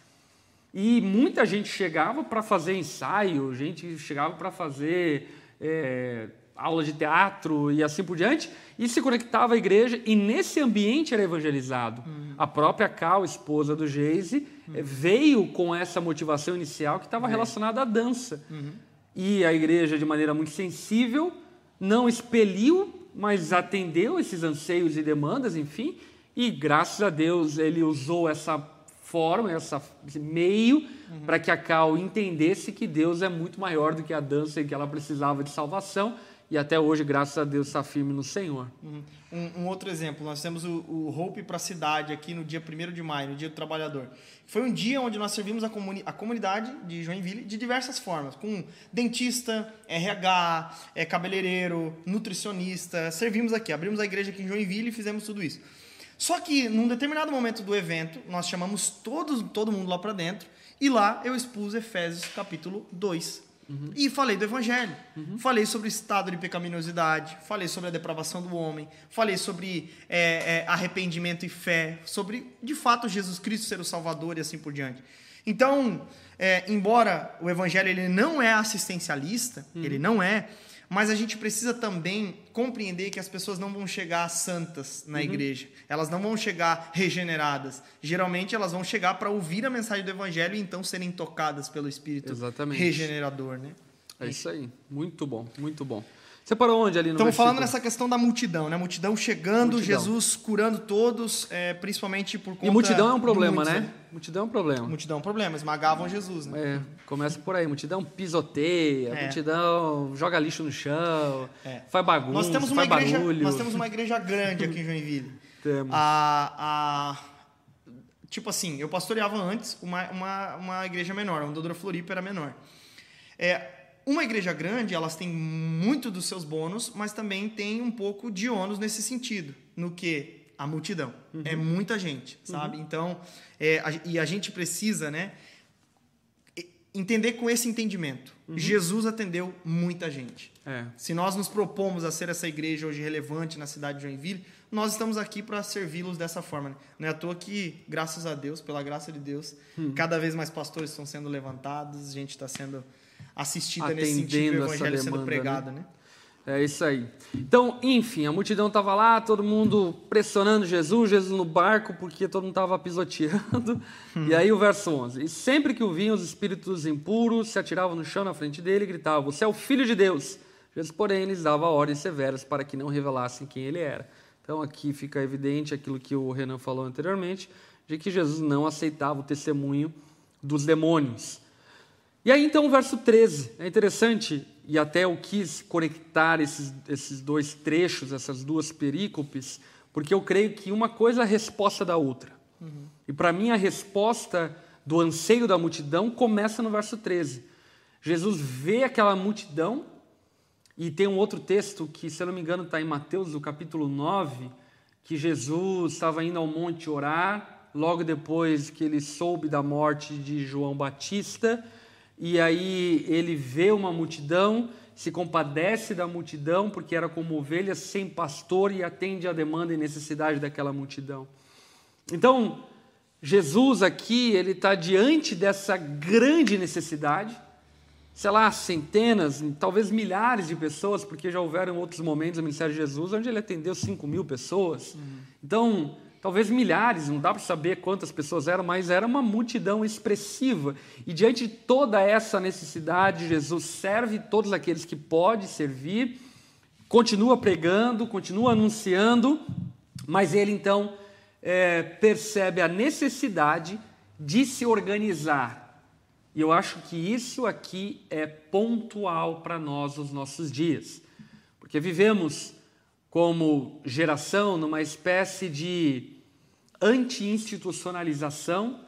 Speaker 1: E muita gente chegava para fazer ensaio, gente chegava para fazer é, aula de teatro e assim por diante, e se conectava à igreja, e nesse ambiente era evangelizado. Uhum. A própria Cal, esposa do Geise, uhum. veio com essa motivação inicial que estava relacionada à dança. Uhum. E a igreja, de maneira muito sensível, não expeliu, mas atendeu esses anseios e demandas, enfim, e graças a Deus ele usou essa forma, essa, esse meio, uhum. para que a Cal entendesse que Deus é muito maior do que a dança e que ela precisava de salvação e até hoje, graças a Deus, está firme no Senhor.
Speaker 2: Uhum. Um, um, outro exemplo, nós temos o, o Hope para a Cidade aqui no dia 1 de maio, no Dia do Trabalhador. Foi um dia onde nós servimos a, comuni a comunidade de Joinville de diversas formas, com dentista, RH, é, cabeleireiro, nutricionista. Servimos aqui, abrimos a igreja aqui em Joinville e fizemos tudo isso. Só que, num determinado momento do evento, nós chamamos todos, todo mundo lá para dentro e lá eu expus Efésios capítulo 2 Uhum. E falei do Evangelho. Uhum. Falei sobre o estado de pecaminosidade, falei sobre a depravação do homem, falei sobre é, é, arrependimento e fé, sobre, de fato, Jesus Cristo ser o Salvador e assim por diante. Então, é, embora o Evangelho ele não é assistencialista, uhum. ele não é, mas a gente precisa também compreender que as pessoas não vão chegar santas na uhum. igreja. Elas não vão chegar regeneradas. Geralmente elas vão chegar para ouvir a mensagem do evangelho e então serem tocadas pelo Espírito Exatamente. regenerador, né?
Speaker 1: É isso aí. Muito bom, muito bom. Você parou onde ali no
Speaker 2: Estamos falando nessa questão da multidão, né? Multidão chegando, multidão. Jesus curando todos, é, principalmente por conta.
Speaker 1: E multidão é um problema, né? né? Multidão é um problema.
Speaker 2: Multidão é um problema, esmagavam Jesus, né?
Speaker 1: É, começa por aí. Multidão pisoteia, é. multidão joga lixo no chão, é. faz bagunça, nós temos uma
Speaker 2: igreja,
Speaker 1: barulho.
Speaker 2: Nós temos uma igreja grande aqui em Joinville. <laughs>
Speaker 1: Temos.
Speaker 2: A, a, tipo assim, eu pastoreava antes uma, uma, uma igreja menor, a Ondodora Floripa era menor. É, uma igreja grande, elas têm muito dos seus bônus, mas também tem um pouco de ônus nesse sentido, no que a multidão é muita gente, sabe? Então, é, a- e a gente precisa, né, entender com esse entendimento. Jesus atendeu muita gente.
Speaker 1: É.
Speaker 2: Se nós nos propomos a ser essa igreja hoje relevante na cidade de Joinville, nós estamos aqui para servi-los dessa forma. né? Não é à toa que, graças a Deus, pela graça de Deus, cada vez mais pastores estão sendo levantados, a gente está sendo assistida nesse sentido,
Speaker 1: Atendendo
Speaker 2: o evangelho sendo
Speaker 1: demanda,
Speaker 2: pregado, né?
Speaker 1: É isso aí. Então, enfim, a multidão estava lá, todo mundo pressionando Jesus, Jesus no barco, porque todo mundo estava pisoteando. E aí o verso 11. E sempre que o vinham, os espíritos impuros se atiravam no chão na frente dele e gritavam, você é o Filho de Deus. Jesus, porém, lhes dava ordens severas para que não revelassem quem ele era. Então, aqui fica evidente aquilo que o Renan falou anteriormente, de que Jesus não aceitava o testemunho dos demônios. E aí, então, o verso 13. É interessante, e até eu quis conectar esses, esses dois trechos, essas duas perícopes, porque eu creio que uma coisa é a resposta da outra. E para mim, a resposta do anseio da multidão começa no verso 13. Jesus vê aquela multidão, e tem um outro texto que, se eu não me engano, está em Mateus, no capítulo 9, que Jesus estava indo ao monte orar, logo depois que ele soube da morte de João Batista, e aí ele vê uma multidão, se compadece da multidão, porque era como ovelhas sem pastor e atende à demanda e necessidade daquela multidão. Então, Jesus aqui, ele está diante dessa grande necessidade, sei lá, centenas, talvez milhares de pessoas, porque já houveram outros momentos no ministério de Jesus onde ele atendeu 5 mil pessoas. Então, talvez milhares, não dá para saber quantas pessoas eram, mas era uma multidão expressiva. E diante de toda essa necessidade, Jesus serve todos aqueles que pode servir, continua pregando, continua anunciando, mas ele então é, percebe a necessidade de se organizar. E eu acho que isso aqui é pontual para nós nos nossos dias, porque vivemos como geração numa espécie de anti-institucionalização,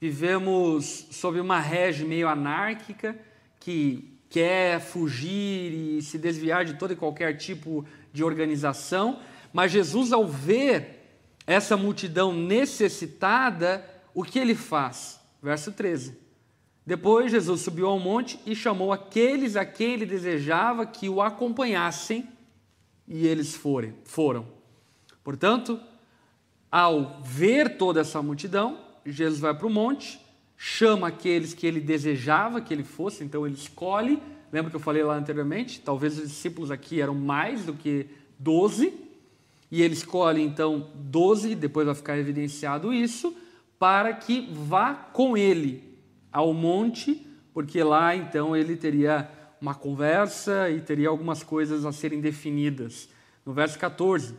Speaker 1: vivemos sob uma rege meio anárquica que quer fugir e se desviar de todo e qualquer tipo de organização, mas Jesus, ao ver essa multidão necessitada, o que ele faz? Verso 13. Depois Jesus subiu ao monte e chamou aqueles a quem ele desejava que o acompanhassem, e eles forem, foram. Portanto, ao ver toda essa multidão, Jesus vai para o monte, chama aqueles que ele desejava que ele fosse, então ele escolhe. Lembra que eu falei lá anteriormente? Talvez os discípulos aqui eram mais do que doze, e ele escolhe então doze, depois vai ficar evidenciado isso, para que vá com ele ao monte, porque lá então ele teria uma conversa e teria algumas coisas a serem definidas. No verso 14,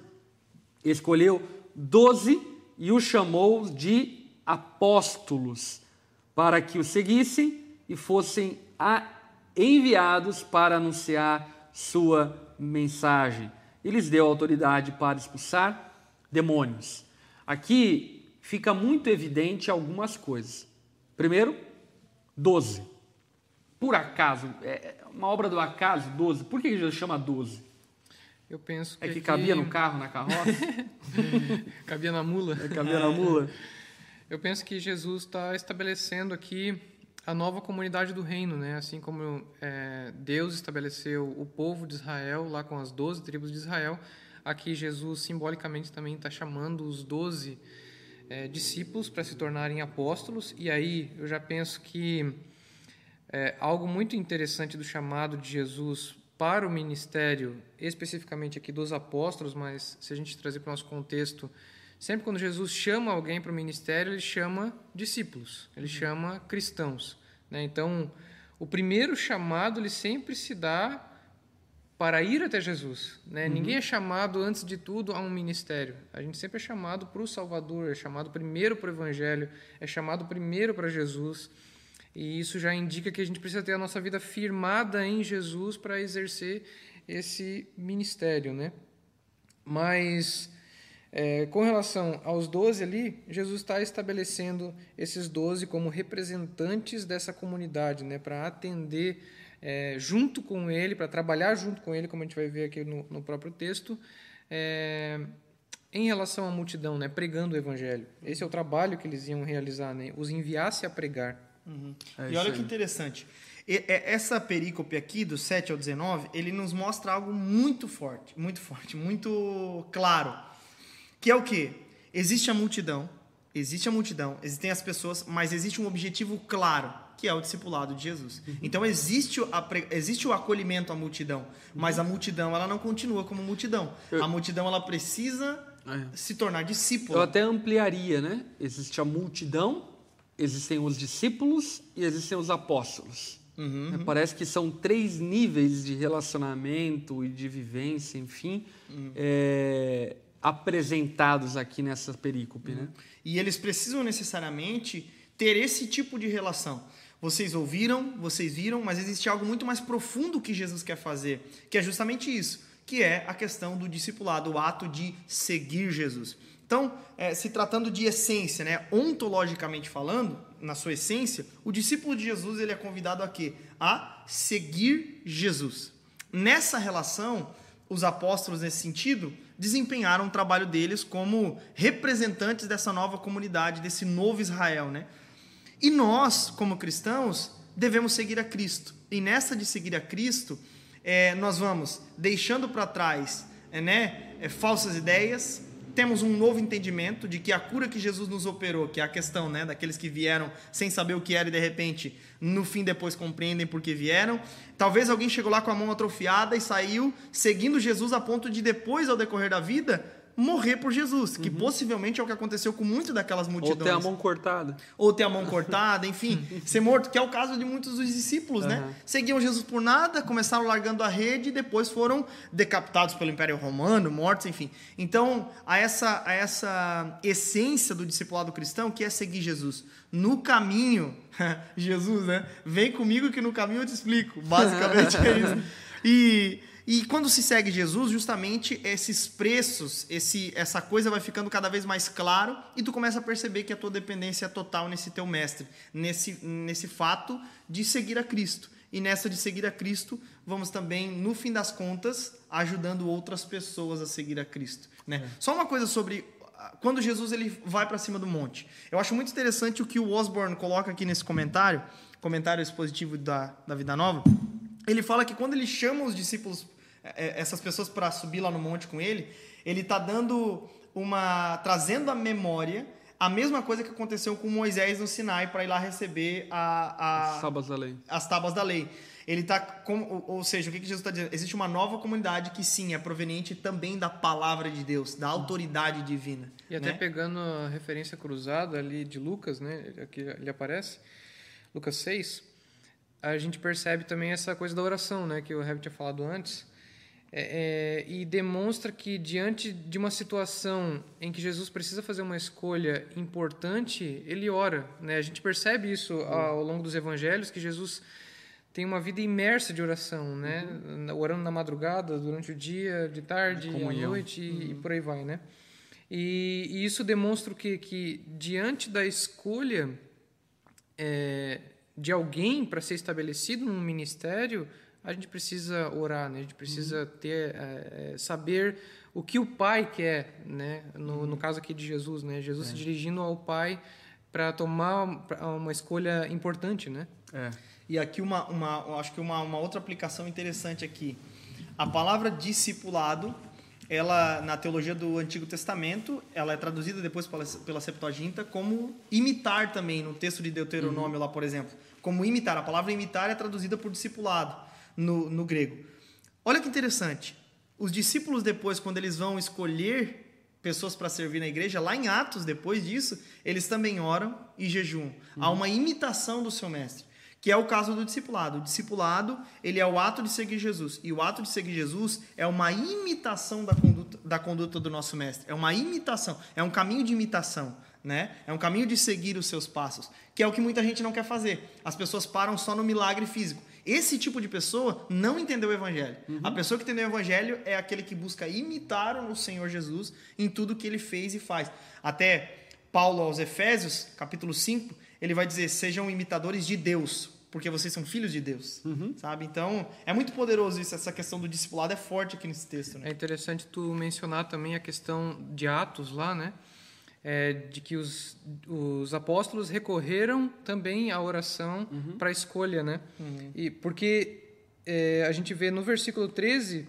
Speaker 1: escolheu doze e os chamou de apóstolos, para que o seguissem e fossem enviados para anunciar sua mensagem. E lhes deu autoridade para expulsar demônios. Aqui fica muito evidente algumas coisas. Primeiro, 12. Por acaso, é uma obra do acaso, 12. Por que Jesus chama 12?
Speaker 3: Eu penso que
Speaker 1: É que
Speaker 3: aqui-
Speaker 1: cabia no carro, na carroça? <laughs>
Speaker 3: cabia na mula.
Speaker 1: É cabia na mula?
Speaker 3: Eu penso que Jesus está estabelecendo aqui a nova comunidade do reino, né? Assim como é, Deus estabeleceu o povo de Israel lá com as doze tribos de Israel, aqui Jesus simbolicamente também está chamando os doze é, discípulos para se tornarem apóstolos. E aí eu já penso que é, algo muito interessante do chamado de Jesus para o ministério, especificamente aqui dos apóstolos, mas se a gente trazer para o nosso contexto, sempre quando Jesus chama alguém para o ministério, ele chama discípulos, ele chama cristãos. Né? Então, o primeiro chamado ele sempre se dá para ir até Jesus. Né? Ninguém é chamado, antes de tudo, a um ministério. A gente sempre é chamado para o Salvador, é chamado primeiro para o Evangelho, é chamado primeiro para Jesus. E isso já indica que a gente precisa ter a nossa vida firmada em Jesus para exercer esse ministério, né? Mas É, com relação aos doze ali, Jesus está estabelecendo esses doze como representantes dessa comunidade, né, para atender é, junto com ele, para trabalhar junto com ele, como a gente vai ver aqui no, no próprio texto, é, em relação à multidão, né, pregando o evangelho. Esse é o trabalho que eles iam realizar, né, os enviasse a pregar.
Speaker 2: Uhum. e olha que interessante. Essa perícope aqui, do 7 ao 19, ele nos mostra algo muito forte, muito forte, muito claro. Que é o quê? Existe a multidão, existe a multidão, existem as pessoas, mas existe um objetivo claro, que é o discipulado de Jesus. Uhum. Então existe, a, existe o acolhimento à multidão, mas a multidão ela não continua como multidão. A multidão ela precisa é. se tornar discípula.
Speaker 1: Eu até ampliaria, né? Existe a multidão, existem os discípulos e existem os apóstolos. Uhum. É, parece que são três níveis de relacionamento e de vivência, enfim, uhum. é, apresentados aqui nessa perícope. Uhum. Né?
Speaker 2: E eles precisam necessariamente ter esse tipo de relação. Vocês ouviram, vocês viram, mas existe algo muito mais profundo que Jesus quer fazer, que é justamente isso, que é a questão do discipulado, o ato de seguir Jesus. Então, é, se tratando de essência, né, ontologicamente falando, na sua essência, o discípulo de Jesus ele é convidado a quê? A seguir Jesus. Nessa relação, os apóstolos, nesse sentido, desempenharam o trabalho deles como representantes dessa nova comunidade, desse novo Israel. Né? E nós, como cristãos, devemos seguir a Cristo. E nessa de seguir a Cristo, é, nós vamos deixando para trás é, né, é, falsas ideias, temos um novo entendimento de que a cura que Jesus nos operou, que é a questão né, daqueles que vieram sem saber o que era e de repente, no fim, depois compreendem por que vieram. Talvez alguém chegou lá com a mão atrofiada e saiu seguindo Jesus a ponto de, depois, ao decorrer da vida, morrer por Jesus, que uhum. possivelmente é o que aconteceu com muitas daquelas multidões. Ou
Speaker 1: ter a mão cortada.
Speaker 2: Ou ter a mão cortada, enfim, <laughs> ser morto, que é o caso de muitos dos discípulos, uhum. né? Seguiam Jesus por nada, começaram largando a rede e depois foram decapitados pelo Império Romano, mortos, enfim. Então, a essa, a essa essência do discipulado cristão, que é seguir Jesus. No caminho, <laughs> Jesus, né? Vem comigo que no caminho eu te explico. Basicamente é isso. <laughs> E e quando se segue Jesus, justamente esses preços, esse, essa coisa vai ficando cada vez mais claro e tu começa a perceber que a tua dependência é total nesse teu mestre, nesse, nesse fato de seguir a Cristo. E nessa de seguir a Cristo, vamos também, no fim das contas, ajudando outras pessoas a seguir a Cristo. Né? É. Só uma coisa sobre ah, quando Jesus ele vai para cima do monte. Eu acho muito interessante o que o Osborne coloca aqui nesse comentário, comentário expositivo da, da Vida Nova. Ele fala que quando ele chama os discípulos essas pessoas para subir lá no monte com ele, ele está dando uma. trazendo à memória a mesma coisa que aconteceu com Moisés no Sinai para ir lá receber a,
Speaker 1: a, as tábuas da lei.
Speaker 2: As tábuas da lei. Ele tá com, ou seja, o que, que Jesus está dizendo? Existe uma nova comunidade que sim é proveniente também da palavra de Deus, da autoridade divina.
Speaker 3: E até né? pegando a referência cruzada ali de Lucas, né? Aqui ele aparece, Lucas 6, a gente percebe também essa coisa da oração, né? Que o Herbert tinha falado antes é, é, e demonstra que, diante de uma situação em que Jesus precisa fazer uma escolha importante, ele ora. Né? A gente percebe isso ao longo dos evangelhos, que Jesus tem uma vida imersa de oração, né? Uhum. orando na madrugada, durante o dia, de tarde, à noite uhum. e por aí vai. Né? E, e isso demonstra que, que diante da escolha é, de alguém para ser estabelecido num ministério, a gente precisa orar, né? A gente precisa uhum. ter, é, saber o que o Pai quer, né? No, uhum. no caso aqui de Jesus, né? Jesus é. se dirigindo ao Pai para tomar uma escolha importante, né?
Speaker 2: É. E aqui uma, uma acho que uma, uma outra aplicação interessante aqui. A palavra discipulado, ela na teologia do Antigo Testamento, ela é traduzida depois pela, pela Septuaginta como imitar também, no texto de Deuteronômio uhum. lá, por exemplo. Como imitar. A palavra imitar é traduzida por discipulado no, no grego. Olha que interessante. Os discípulos, depois, quando eles vão escolher pessoas para servir na igreja, lá em Atos, depois disso, eles também oram e jejuam. Uhum. Há uma imitação do seu mestre, que é o caso do discipulado. O discipulado, ele é o ato de seguir Jesus. E o ato de seguir Jesus é uma imitação da conduta, da conduta do nosso mestre. É uma imitação, é um caminho de imitação. Né? É um caminho de seguir os seus passos, que é o que muita gente não quer fazer. As pessoas param só no milagre físico. Esse tipo de pessoa não entendeu o evangelho.
Speaker 1: Uhum.
Speaker 2: A pessoa que entendeu o evangelho é aquele que busca imitar o Senhor Jesus em tudo que ele fez e faz. Até Paulo aos Efésios, capítulo 5, ele vai dizer: "Sejam imitadores de Deus, porque vocês são filhos de Deus".
Speaker 1: Uhum.
Speaker 2: Sabe? Então, é muito poderoso isso, essa questão do discipulado é forte aqui nesse texto, né?
Speaker 3: É interessante tu mencionar também a questão de Atos lá, né? É, de que os, os apóstolos recorreram também à oração para a escolha, né? E porque é, a gente vê no versículo 13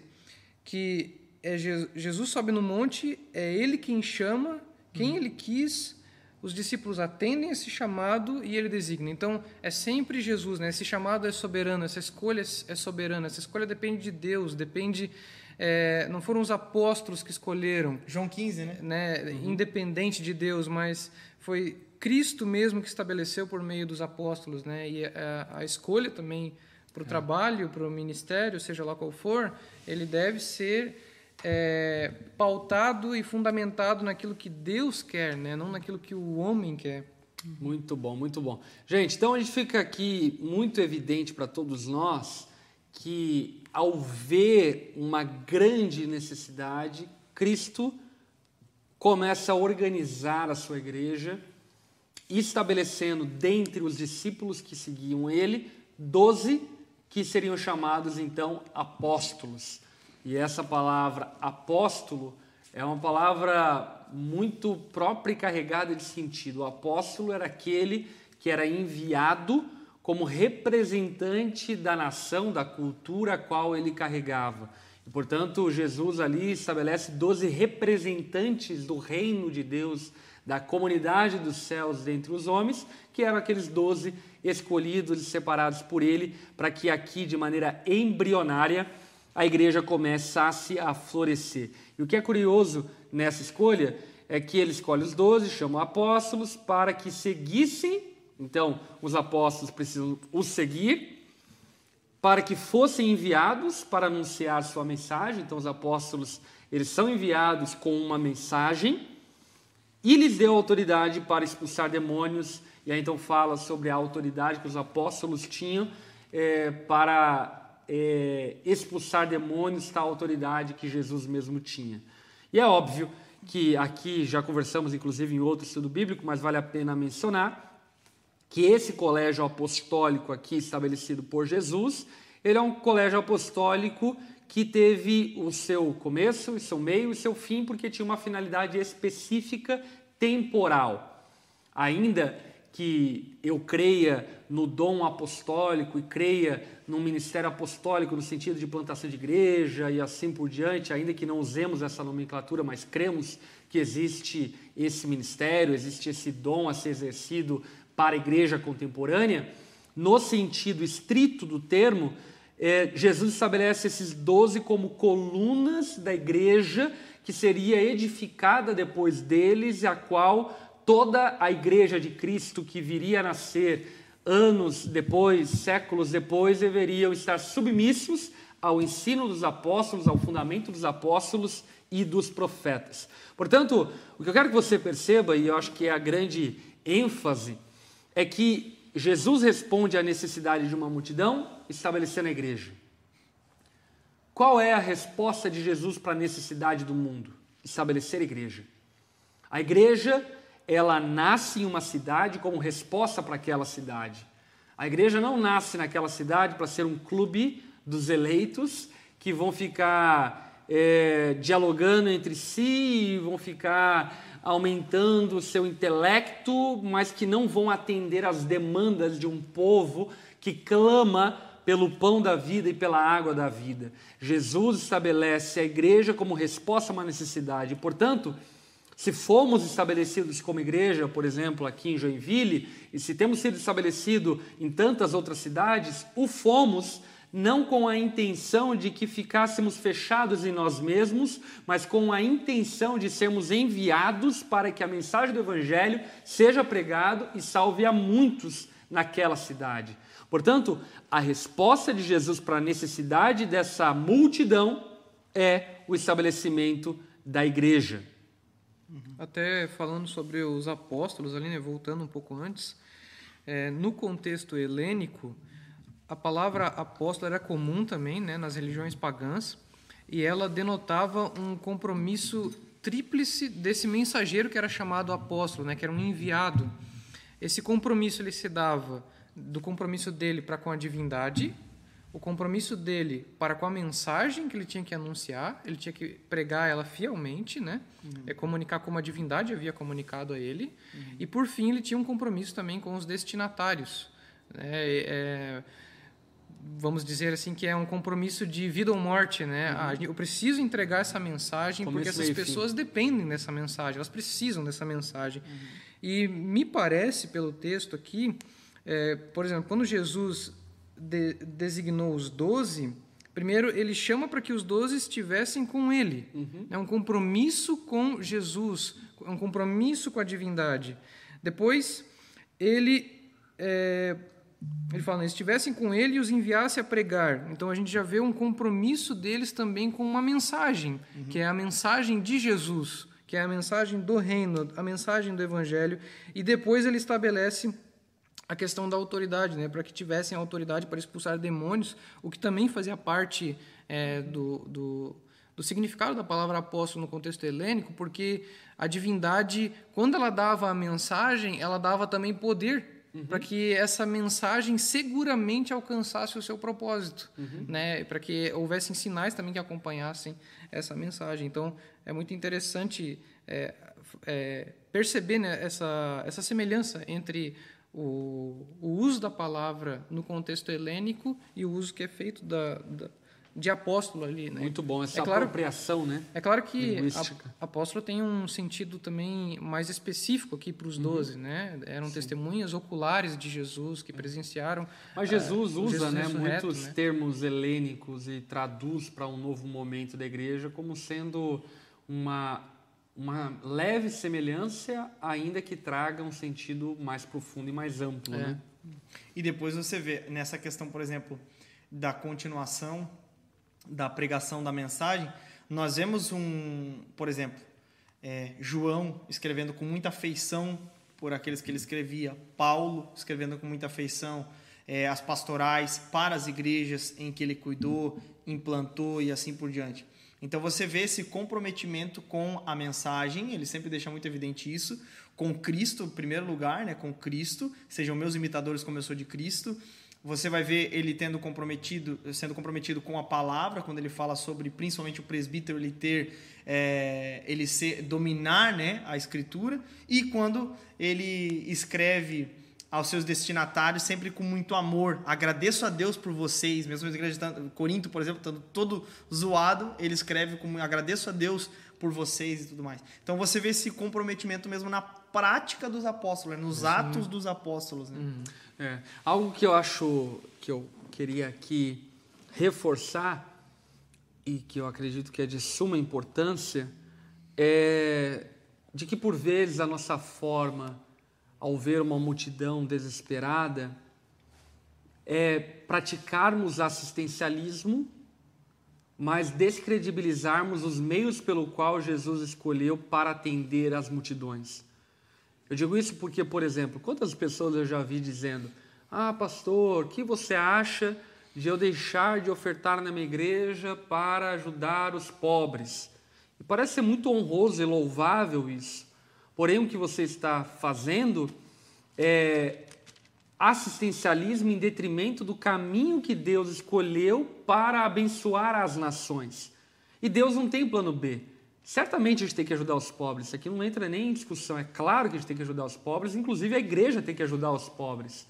Speaker 3: que é Je- Jesus sobe no monte, é ele quem chama, quem ele quis, os discípulos atendem esse chamado e ele designa. Então, é sempre Jesus, né? Esse chamado é soberano, essa escolha é soberana, essa escolha depende de Deus, depende... é, não foram os apóstolos que escolheram,
Speaker 2: João 15, né?
Speaker 3: né, independente de Deus, mas foi Cristo mesmo que estabeleceu por meio dos apóstolos, né? E a, a escolha também para o trabalho, para o ministério, seja lá qual for, ele deve ser é, pautado e fundamentado naquilo que Deus quer, né? Não naquilo que o homem quer.
Speaker 1: Muito bom, muito bom. Gente, então a gente fica aqui muito evidente para todos nós que ao ver uma grande necessidade, Cristo começa a organizar a sua igreja, estabelecendo dentre os discípulos que seguiam ele, doze que seriam chamados então apóstolos. E essa palavra apóstolo é uma palavra muito própria e carregada de sentido. O apóstolo era aquele que era enviado como representante da nação, da cultura a qual ele carregava. E, portanto, Jesus ali estabelece 12 representantes do reino de Deus, da comunidade dos céus dentre os homens, que eram aqueles 12 escolhidos e separados por ele, para que aqui, de maneira embrionária, a igreja começasse a florescer. E o que é curioso nessa escolha é que ele escolhe os doze, chama apóstolos para que seguissem. Então, os apóstolos precisam os seguir para que fossem enviados para anunciar sua mensagem. Então, os apóstolos eles são enviados com uma mensagem e lhes deu autoridade para expulsar demônios. E aí então fala sobre a autoridade que os apóstolos tinham é, para é, expulsar demônios, tal autoridade que Jesus mesmo tinha. E é óbvio que aqui já conversamos, inclusive, em outro estudo bíblico, mas vale a pena mencionar que esse colégio apostólico aqui estabelecido por Jesus, ele é um colégio apostólico que teve o seu começo, o seu meio e o seu fim, porque tinha uma finalidade específica temporal. Ainda que eu creia no dom apostólico e creia no ministério apostólico no sentido de plantação de igreja e assim por diante, ainda que não usemos essa nomenclatura, mas cremos que existe esse ministério, existe esse dom a ser exercido para a igreja contemporânea, no sentido estrito do termo, é, Jesus estabelece esses doze como colunas da igreja que seria edificada depois deles, a qual toda a igreja de Cristo que viria a nascer anos depois, séculos depois, deveriam estar submissos ao ensino dos apóstolos, ao fundamento dos apóstolos e dos profetas. Portanto, o que eu quero que você perceba, e eu acho que é a grande ênfase, é que Jesus responde à necessidade de uma multidão estabelecendo a igreja. Qual é a resposta de Jesus para a necessidade do mundo? Estabelecer a igreja. A igreja, ela nasce em uma cidade como resposta para aquela cidade. A igreja não nasce naquela cidade para ser um clube dos eleitos que vão ficar é, dialogando entre si, vão ficar aumentando o seu intelecto, mas que não vão atender às demandas de um povo que clama pelo pão da vida e pela água da vida. Jesus estabelece a igreja como resposta a uma necessidade. Portanto, se fomos estabelecidos como igreja, por exemplo, aqui em Joinville, e se temos sido estabelecidos em tantas outras cidades, o fomos não com a intenção de que ficássemos fechados em nós mesmos, mas com a intenção de sermos enviados para que a mensagem do Evangelho seja pregado e salve a muitos naquela cidade. Portanto, a resposta de Jesus para a necessidade dessa multidão é o estabelecimento da igreja.
Speaker 3: Até falando sobre os apóstolos ali, né, voltando um pouco antes, é, no contexto helênico, a palavra apóstolo era comum também né, nas religiões pagãs e ela denotava um compromisso tríplice desse mensageiro que era chamado apóstolo, né, que era um enviado. Esse compromisso ele se dava do compromisso dele para com a divindade, o compromisso dele para com a mensagem que ele tinha que anunciar, ele tinha que pregar ela fielmente, né? Uhum. É comunicar como a divindade havia comunicado a ele, uhum. e por fim ele tinha um compromisso também com os destinatários. Né? É, vamos dizer assim que é um compromisso de vida ou morte, né? Uhum. Eu preciso entregar essa mensagem porque essas pessoas fim. dependem dessa mensagem, elas precisam dessa mensagem. Uhum. E me parece pelo texto aqui, é, por exemplo, quando Jesus de, designou os doze, primeiro ele chama para que os doze estivessem com ele. Uhum. É um compromisso com Jesus, é um compromisso com a divindade. Depois ele é, ele fala, estivessem com ele e os enviasse a pregar. Então a gente já vê um compromisso deles também com uma mensagem, uhum. que é a mensagem de Jesus, que é a mensagem do reino, a mensagem do evangelho. E depois ele estabelece a questão da autoridade, né, para que tivessem autoridade para expulsar demônios, o que também fazia parte é, do, do, do, significado da palavra apóstolo no contexto helênico, porque a divindade, quando ela dava a mensagem, ela dava também poder uhum. para que essa mensagem seguramente alcançasse o seu propósito, uhum. né, para que houvessem sinais também que acompanhassem essa mensagem. Então, é muito interessante é, é, perceber né, essa, essa semelhança entre o, o uso da palavra no contexto helênico e o uso que é feito da, da de apóstolo ali. Né?
Speaker 1: Muito bom, essa é claro, apropriação, né?
Speaker 3: É claro que a, apóstolo tem um sentido também mais específico aqui para os uhum. doze, uhum. né? Eram Sim. testemunhas oculares de Jesus que presenciaram.
Speaker 1: Mas Jesus uh, usa Jesus né, muitos né? termos helênicos e traduz para um novo momento da igreja como sendo uma uma leve semelhança, ainda que traga um sentido mais profundo e mais amplo. É. Né?
Speaker 2: E depois você vê nessa questão, por exemplo, da continuação da pregação da mensagem, nós vemos um, por exemplo, é, João escrevendo com muita afeição por aqueles que ele escrevia, Paulo escrevendo com muita afeição é, as pastorais para as igrejas em que ele cuidou, implantou e assim por diante. Então você vê esse comprometimento com a mensagem, ele sempre deixa muito evidente isso, com Cristo, em primeiro lugar, né, com Cristo, sejam meus imitadores como eu sou de Cristo. Você vai ver ele tendo comprometido, sendo comprometido com a palavra, quando ele fala sobre principalmente o presbítero ele ter, é, ele ser, dominar né, a escritura, e quando ele escreve aos seus destinatários sempre com muito amor. Agradeço a Deus por vocês, mesmo a Corinto, por exemplo, estando todo zoado, ele escreve como agradeço a Deus por vocês e tudo mais. Então você vê esse comprometimento mesmo na prática dos apóstolos, né? nos uhum. atos dos apóstolos. Né? Uhum.
Speaker 1: É. Algo que eu acho que eu queria aqui reforçar e que eu acredito que é de suma importância é de que por vezes a nossa forma ao ver uma multidão desesperada é praticarmos assistencialismo, mas descredibilizarmos os meios pelo qual Jesus escolheu para atender as multidões. Eu digo isso porque, por exemplo, quantas pessoas eu já vi dizendo: Ah, pastor, o que você acha de eu deixar de ofertar na minha igreja para ajudar os pobres? E parece ser muito honroso e louvável isso. Porém, o que você está fazendo é assistencialismo em detrimento do caminho que Deus escolheu para abençoar as nações. E Deus não tem plano B. Certamente a gente tem que ajudar os pobres. Isso aqui não entra nem em discussão. É claro que a gente tem que ajudar os pobres, inclusive a igreja tem que ajudar os pobres.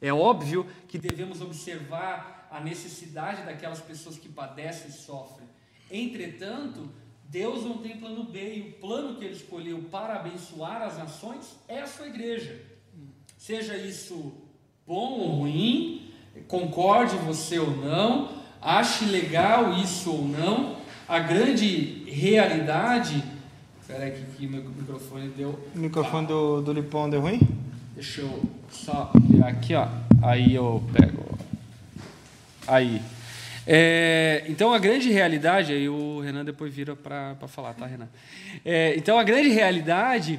Speaker 1: É óbvio que devemos observar a necessidade daquelas pessoas que padecem e sofrem. Entretanto, Deus não tem plano B e o plano que ele escolheu para abençoar as nações é a sua igreja. Seja isso bom ou ruim, concorde você ou não, ache legal isso ou não, a grande realidade. Espera aí que o microfone deu.
Speaker 2: O microfone do, do Lipão deu ruim?
Speaker 1: Deixa eu só virar aqui, ó. Aí eu pego. Aí. É, então a grande realidade, aí o Renan depois vira para falar, tá, Renan? É, então a grande realidade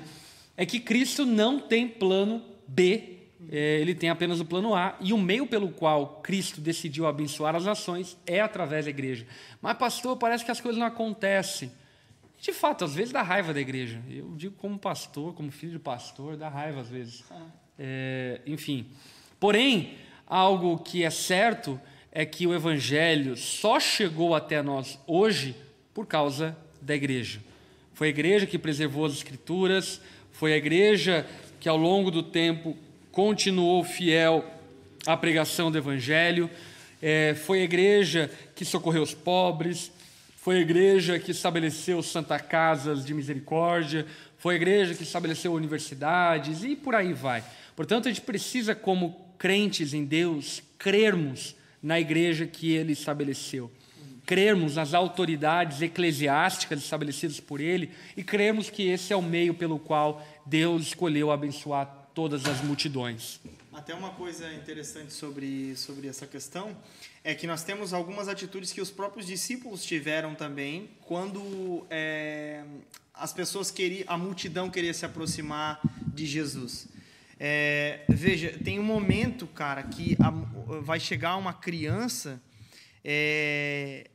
Speaker 1: é que Cristo não tem plano B é, ele tem apenas o plano A, e o meio pelo qual Cristo decidiu abençoar as ações é através da igreja. Mas, pastor, parece que as coisas não acontecem. De fato, às vezes dá raiva da igreja. Eu digo como pastor, como filho de pastor, dá raiva às vezes. É, enfim. Porém, algo que é certo é que o evangelho só chegou até nós hoje por causa da igreja. Foi a igreja que preservou as escrituras, foi a igreja que ao longo do tempo continuou fiel à pregação do Evangelho, é, foi a igreja que socorreu os pobres, foi a igreja que estabeleceu Santa Casas de Misericórdia, foi a igreja que estabeleceu universidades e por aí vai. Portanto, a gente precisa, como crentes em Deus, crermos na igreja que ele estabeleceu. Crermos nas autoridades eclesiásticas estabelecidas por ele e crermos que esse é o meio pelo qual Deus escolheu abençoar todas as multidões.
Speaker 2: Até uma coisa interessante sobre, sobre essa questão é que nós temos algumas atitudes que os próprios discípulos tiveram também quando é, as pessoas queriam, a multidão queria se aproximar de Jesus. É, veja, tem um momento, cara, que a, vai chegar uma criança é,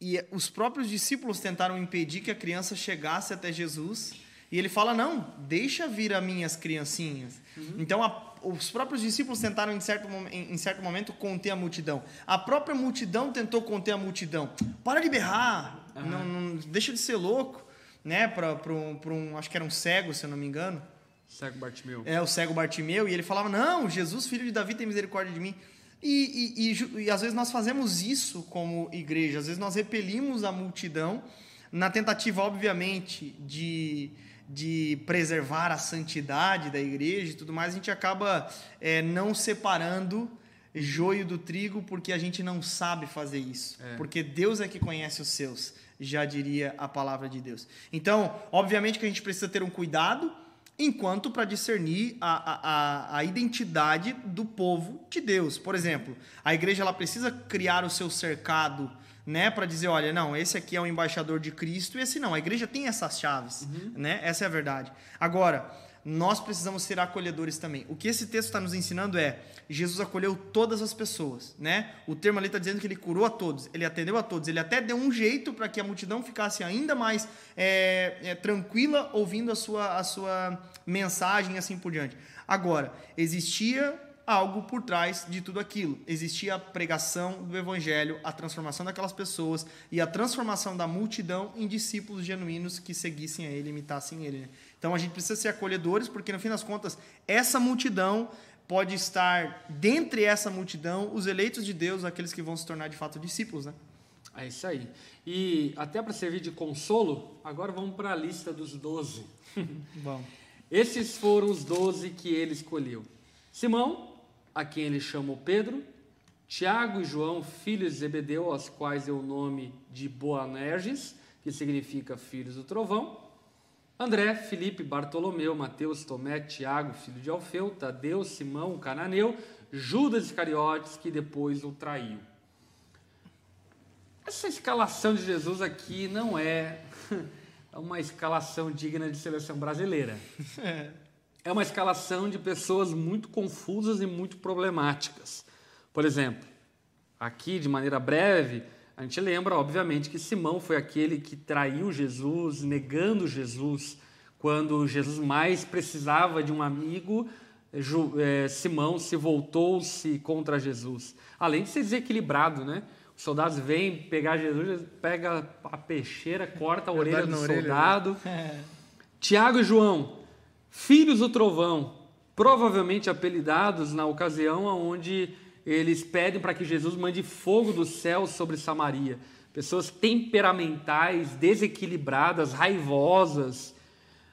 Speaker 2: e os próprios discípulos tentaram impedir que a criança chegasse até Jesus e ele fala: Não, deixa vir as minhas criancinhas. Uhum. Então, a, os próprios discípulos tentaram, em certo, em, em certo momento, conter a multidão. A própria multidão tentou conter a multidão. Para de berrar, uhum. não, não, deixa de ser louco. Né, para um, acho que era um cego, se eu não me engano.
Speaker 1: Cego Bartimeu.
Speaker 2: É, o cego Bartimeu. E ele falava: Não, Jesus, filho de Davi, tem misericórdia de mim. E, e, e, e, às vezes nós fazemos isso como igreja, às vezes nós repelimos a multidão na tentativa, obviamente, de de preservar a santidade da igreja e tudo mais, a gente acaba é, não separando joio do trigo porque a gente não sabe fazer isso. É. Porque Deus é que conhece os seus, já diria a palavra de Deus. Então, obviamente que a gente precisa ter um cuidado enquanto para discernir a, a, a identidade do povo de Deus. Por exemplo, a igreja ela precisa criar o seu cercado né, para dizer, olha, não, esse aqui é o embaixador de Cristo e esse não. A igreja tem essas chaves, uhum. né? Essa é a verdade. Agora, nós precisamos ser acolhedores também. O que esse texto está nos ensinando é Jesus acolheu todas as pessoas, né? O termo ali está dizendo que ele curou a todos, ele atendeu a todos, ele até deu um jeito para que a multidão ficasse ainda mais é, é, tranquila ouvindo a sua, a sua mensagem assim por diante. Agora, existia algo por trás de tudo aquilo. Existia a pregação do evangelho, a transformação daquelas pessoas e a transformação da multidão em discípulos genuínos que seguissem a ele, imitassem ele. Né? Então a gente precisa ser acolhedores, porque no fim das contas, essa multidão pode estar dentre essa multidão os eleitos de Deus, aqueles que vão se tornar de fato discípulos, né?
Speaker 1: É isso aí. E até para servir de consolo, agora vamos para a lista dos doze. <laughs>
Speaker 2: Bom.
Speaker 1: Esses foram os doze que ele escolheu. Simão, a quem ele chamou Pedro, Tiago e João, filhos de Zebedeu, aos quais deu o nome de Boanerges, que significa filhos do trovão, André, Felipe, Bartolomeu, Mateus, Tomé, Tiago, filho de Alfeu, Tadeu, Simão, cananeu, Judas Iscariotes, que depois o traiu. Essa escalação de Jesus aqui não é <laughs> uma escalação digna de seleção brasileira. É é uma escalação de pessoas muito confusas e muito problemáticas. Por exemplo, aqui de maneira breve, a gente lembra, obviamente, que Simão foi aquele que traiu Jesus, negando Jesus, quando Jesus mais precisava de um amigo. É, Simão se voltou-se contra Jesus. Além de ser desequilibrado, né? Os soldados vêm pegar Jesus, pega a peixeira, corta a orelha do orelha, soldado. Né? <laughs> Tiago e João filhos do trovão, provavelmente apelidados na ocasião onde eles pedem para que Jesus mande fogo do céu sobre Samaria. Pessoas temperamentais, desequilibradas, raivosas.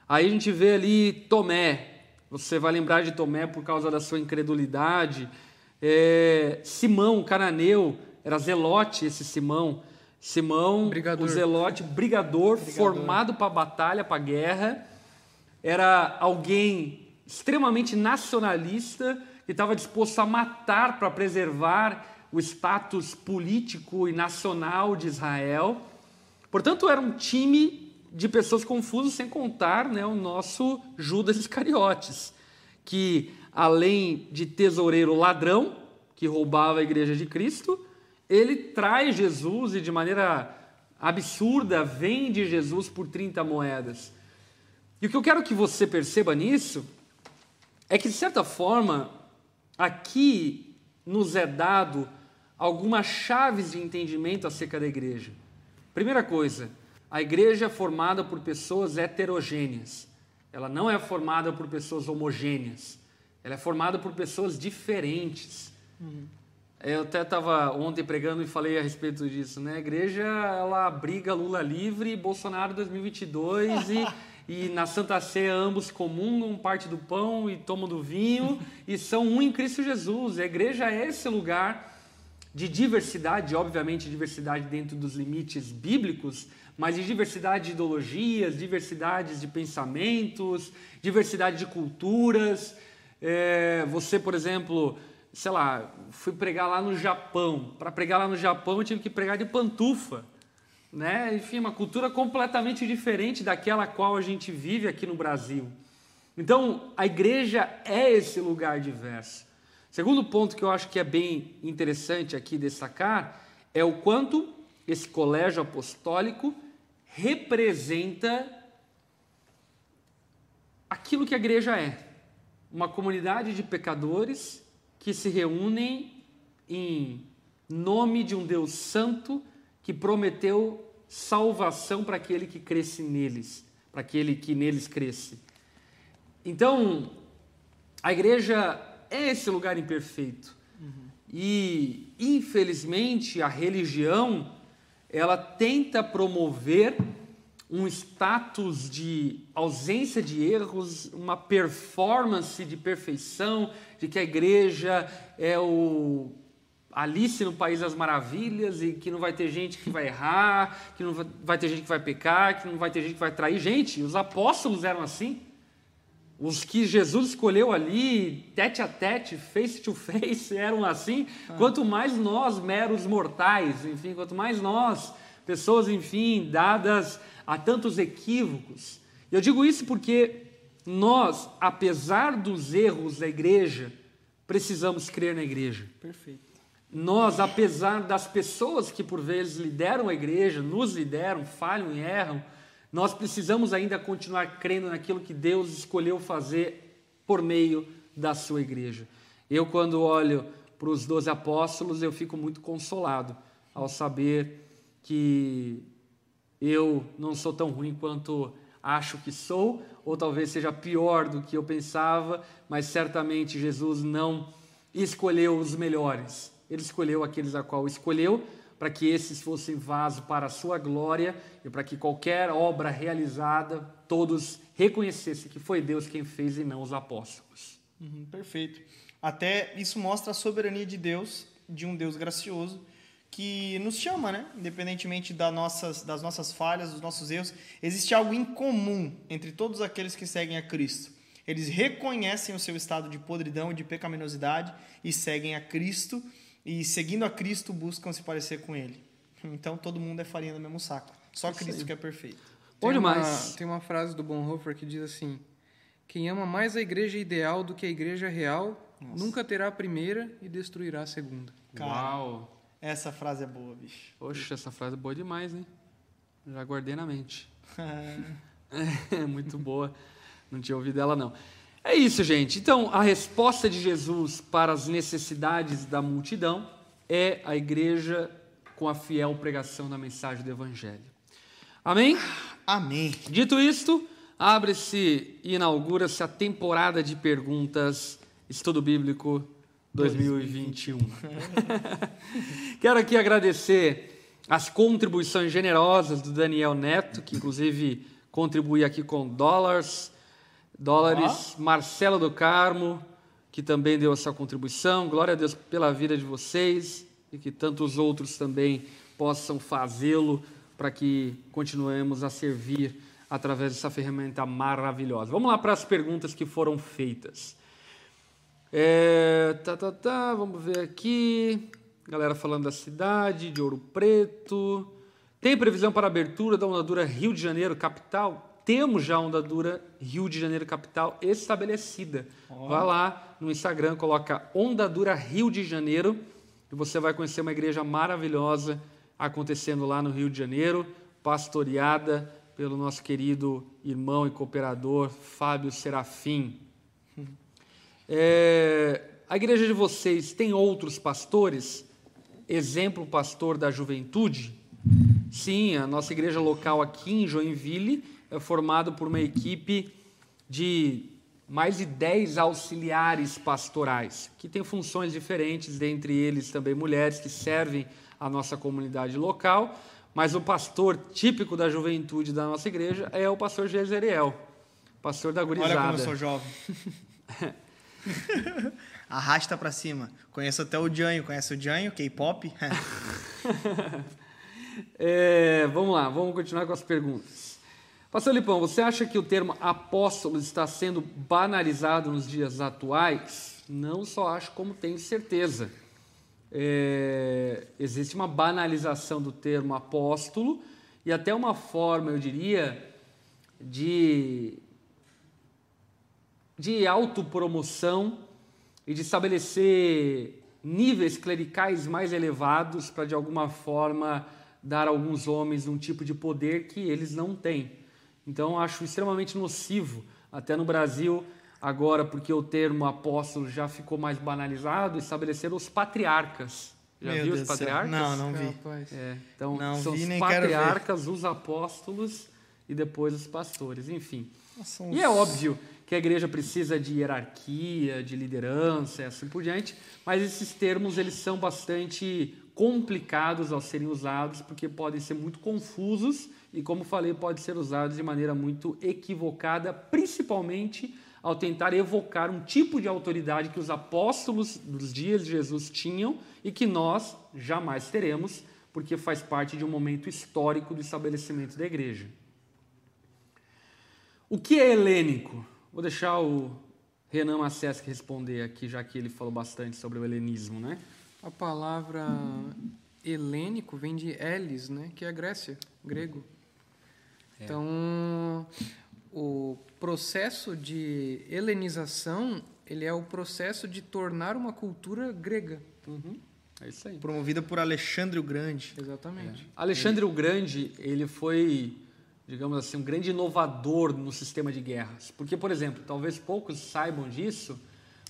Speaker 1: Aí a gente vê ali Tomé. Você vai lembrar de Tomé por causa da sua incredulidade. É, Simão, cananeu, era zelote esse Simão. Simão, brigador. o zelote, brigador, brigador. formado para a batalha, para a guerra era alguém extremamente nacionalista que estava disposto a matar para preservar o status político e nacional de Israel. Portanto, era um time de pessoas confusas, sem contar né, o nosso Judas Iscariotes, que além de tesoureiro ladrão, que roubava a igreja de Cristo, ele traz Jesus e de maneira absurda vende Jesus por 30 moedas. E o que eu quero que você perceba nisso é que, de certa forma, aqui nos é dado algumas chaves de entendimento acerca da igreja. Primeira coisa, a igreja é formada por pessoas heterogêneas. Ela não é formada por pessoas homogêneas. Ela é formada por pessoas diferentes. Uhum. Eu até estava ontem pregando e falei a respeito disso, né? A igreja, ela briga Lula livre, Bolsonaro 2022 e, <laughs> e na Santa Ceia ambos comungam parte do pão e tomam do vinho e são um em Cristo Jesus. A igreja é esse lugar de diversidade, obviamente diversidade dentro dos limites bíblicos, mas de diversidade de ideologias, diversidades de pensamentos, diversidade de culturas. É, você, por exemplo, sei lá, fui pregar lá no Japão. Para pregar lá no Japão, eu tive que pregar de pantufa. Né? Enfim, uma cultura completamente diferente daquela qual a gente vive aqui no Brasil. Então, a igreja é esse lugar diverso. Segundo ponto que eu acho que é bem interessante aqui destacar é o quanto esse colégio apostólico representa aquilo que a igreja é: uma comunidade de pecadores que se reúnem em nome de um Deus santo que prometeu salvação para aquele que cresce neles, para aquele que neles cresce. Então, a igreja é esse lugar imperfeito. Uhum. E, infelizmente, a religião, ela tenta promover um status de ausência de erros, uma performance de perfeição, de que a igreja é o Alice no País das Maravilhas e que não vai ter gente que vai errar, que não vai ter gente que vai pecar, que não vai ter gente que vai trair. Gente, os apóstolos eram assim. Os que Jesus escolheu ali, tete a tete, face to face, <laughs> eram assim. Ah. Quanto mais nós, meros mortais, enfim, quanto mais nós, pessoas, enfim, dadas a tantos equívocos. Eu digo isso porque nós, apesar dos erros da igreja, precisamos crer na igreja.
Speaker 2: Perfeito.
Speaker 1: Nós, apesar das pessoas que por vezes lideram a igreja, nos lideram, falham e erram, nós precisamos ainda continuar crendo naquilo que Deus escolheu fazer por meio da sua igreja. Eu, quando olho para os doze apóstolos, eu fico muito consolado ao saber que eu não sou tão ruim quanto acho que sou, ou talvez seja pior do que eu pensava, mas certamente Jesus não escolheu os melhores. Ele escolheu aqueles a qual escolheu para que esses fossem vaso para a sua glória e para que qualquer obra realizada todos reconhecessem que foi Deus quem fez e não os apóstolos.
Speaker 2: Uhum, perfeito. Até isso mostra a soberania de Deus, de um Deus gracioso, que nos chama, né? Independentemente das nossas, das nossas falhas, dos nossos erros, existe algo em comum entre todos aqueles que seguem a Cristo. Eles reconhecem o seu estado de podridão e de pecaminosidade e seguem a Cristo e seguindo a Cristo buscam se parecer com Ele. Então todo mundo é farinha do mesmo saco. Só Isso Cristo aí. que é perfeito.
Speaker 3: Tem uma, tem uma frase do Bonhoeffer que diz assim: Quem ama mais a igreja ideal do que a igreja real Nossa. nunca terá a primeira e destruirá a segunda.
Speaker 2: Cara, Uau! Essa frase é boa, bicho.
Speaker 1: Poxa, essa frase é boa demais, hein? Já guardei na mente. <laughs> <laughs> é muito boa. Não tinha ouvido ela, não. É isso, gente. Então, a resposta de Jesus para as necessidades da multidão é a igreja com a fiel pregação da mensagem do Evangelho. Amém?
Speaker 2: Amém.
Speaker 1: Dito isto, abre-se e inaugura-se a temporada de perguntas Estudo Bíblico 2021. <laughs> Quero aqui agradecer as contribuições generosas do Daniel Neto, que inclusive contribui aqui com dólares dólares. Marcelo do Carmo, que também deu a sua contribuição. Glória a Deus pela vida de vocês e que tantos outros também possam fazê-lo para que continuemos a servir através dessa ferramenta maravilhosa. Vamos lá para as perguntas que foram feitas. É, tá, tá, tá, vamos ver aqui. Galera falando da cidade, de Ouro Preto. Tem previsão para abertura da Unadura Rio de Janeiro, capital? Temos já a Onda Dura Rio de Janeiro Capital estabelecida. Vá lá no Instagram, coloca Onda Dura Rio de Janeiro e você vai conhecer uma igreja maravilhosa acontecendo lá no Rio de Janeiro, pastoreada pelo nosso querido irmão e cooperador Fábio Serafim. <laughs> É, a igreja de vocês tem outros pastores? Exemplo, pastor da juventude? Sim, a nossa igreja local aqui em Joinville é formada por uma equipe de mais de 10 auxiliares pastorais, que têm funções diferentes, dentre eles também mulheres que servem a nossa comunidade local, mas o pastor típico da juventude da nossa igreja é o pastor Jezeriel, pastor da gurizada.
Speaker 2: Olha como eu sou jovem. <laughs> Arrasta pra cima. Conheço até o Janho. Conhece o Janho, K-pop? <laughs> <laughs>
Speaker 1: É, vamos lá, vamos continuar com as perguntas. Pastor Lipão, você acha que o termo apóstolo está sendo banalizado nos dias atuais? Não só acho, como tenho certeza. É, existe uma banalização do termo apóstolo e até uma forma, eu diria, de, de autopromoção e de estabelecer níveis clericais mais elevados para, de alguma forma, dar a alguns homens um tipo de poder que eles não têm. Então, acho extremamente nocivo, até no Brasil, agora, porque o termo apóstolo já ficou mais banalizado, estabelecer os patriarcas. Já
Speaker 2: Meu
Speaker 1: viu
Speaker 2: Deus
Speaker 1: os patriarcas?
Speaker 2: Não, não vi.
Speaker 1: É, então,
Speaker 2: Não
Speaker 1: são
Speaker 2: vi,
Speaker 1: os patriarcas, os apóstolos e depois os pastores, enfim.
Speaker 2: Nossa,
Speaker 1: E é óbvio que a igreja precisa de hierarquia, de liderança e assim por diante, mas esses termos eles são bastante complicados ao serem usados porque podem ser muito confusos e, como falei, podem ser usados de maneira muito equivocada, principalmente ao tentar evocar um tipo de autoridade que os apóstolos dos dias de Jesus tinham e que nós jamais teremos, porque faz parte de um momento histórico do estabelecimento da igreja. O que é helênico? Vou deixar o Renan Macesc responder aqui, já que ele falou bastante sobre o helenismo, né?
Speaker 3: A palavra helênico vem de Elis, né? Que é Grécia, grego. Então, o processo de helenização, ele é o processo de tornar uma cultura grega.
Speaker 1: É isso aí.
Speaker 2: Promovida por Alexandre o Grande.
Speaker 3: Exatamente.
Speaker 1: Alexandre o Grande, ele foi, digamos assim, um grande inovador no sistema de guerras. Porque, por exemplo, talvez poucos saibam disso,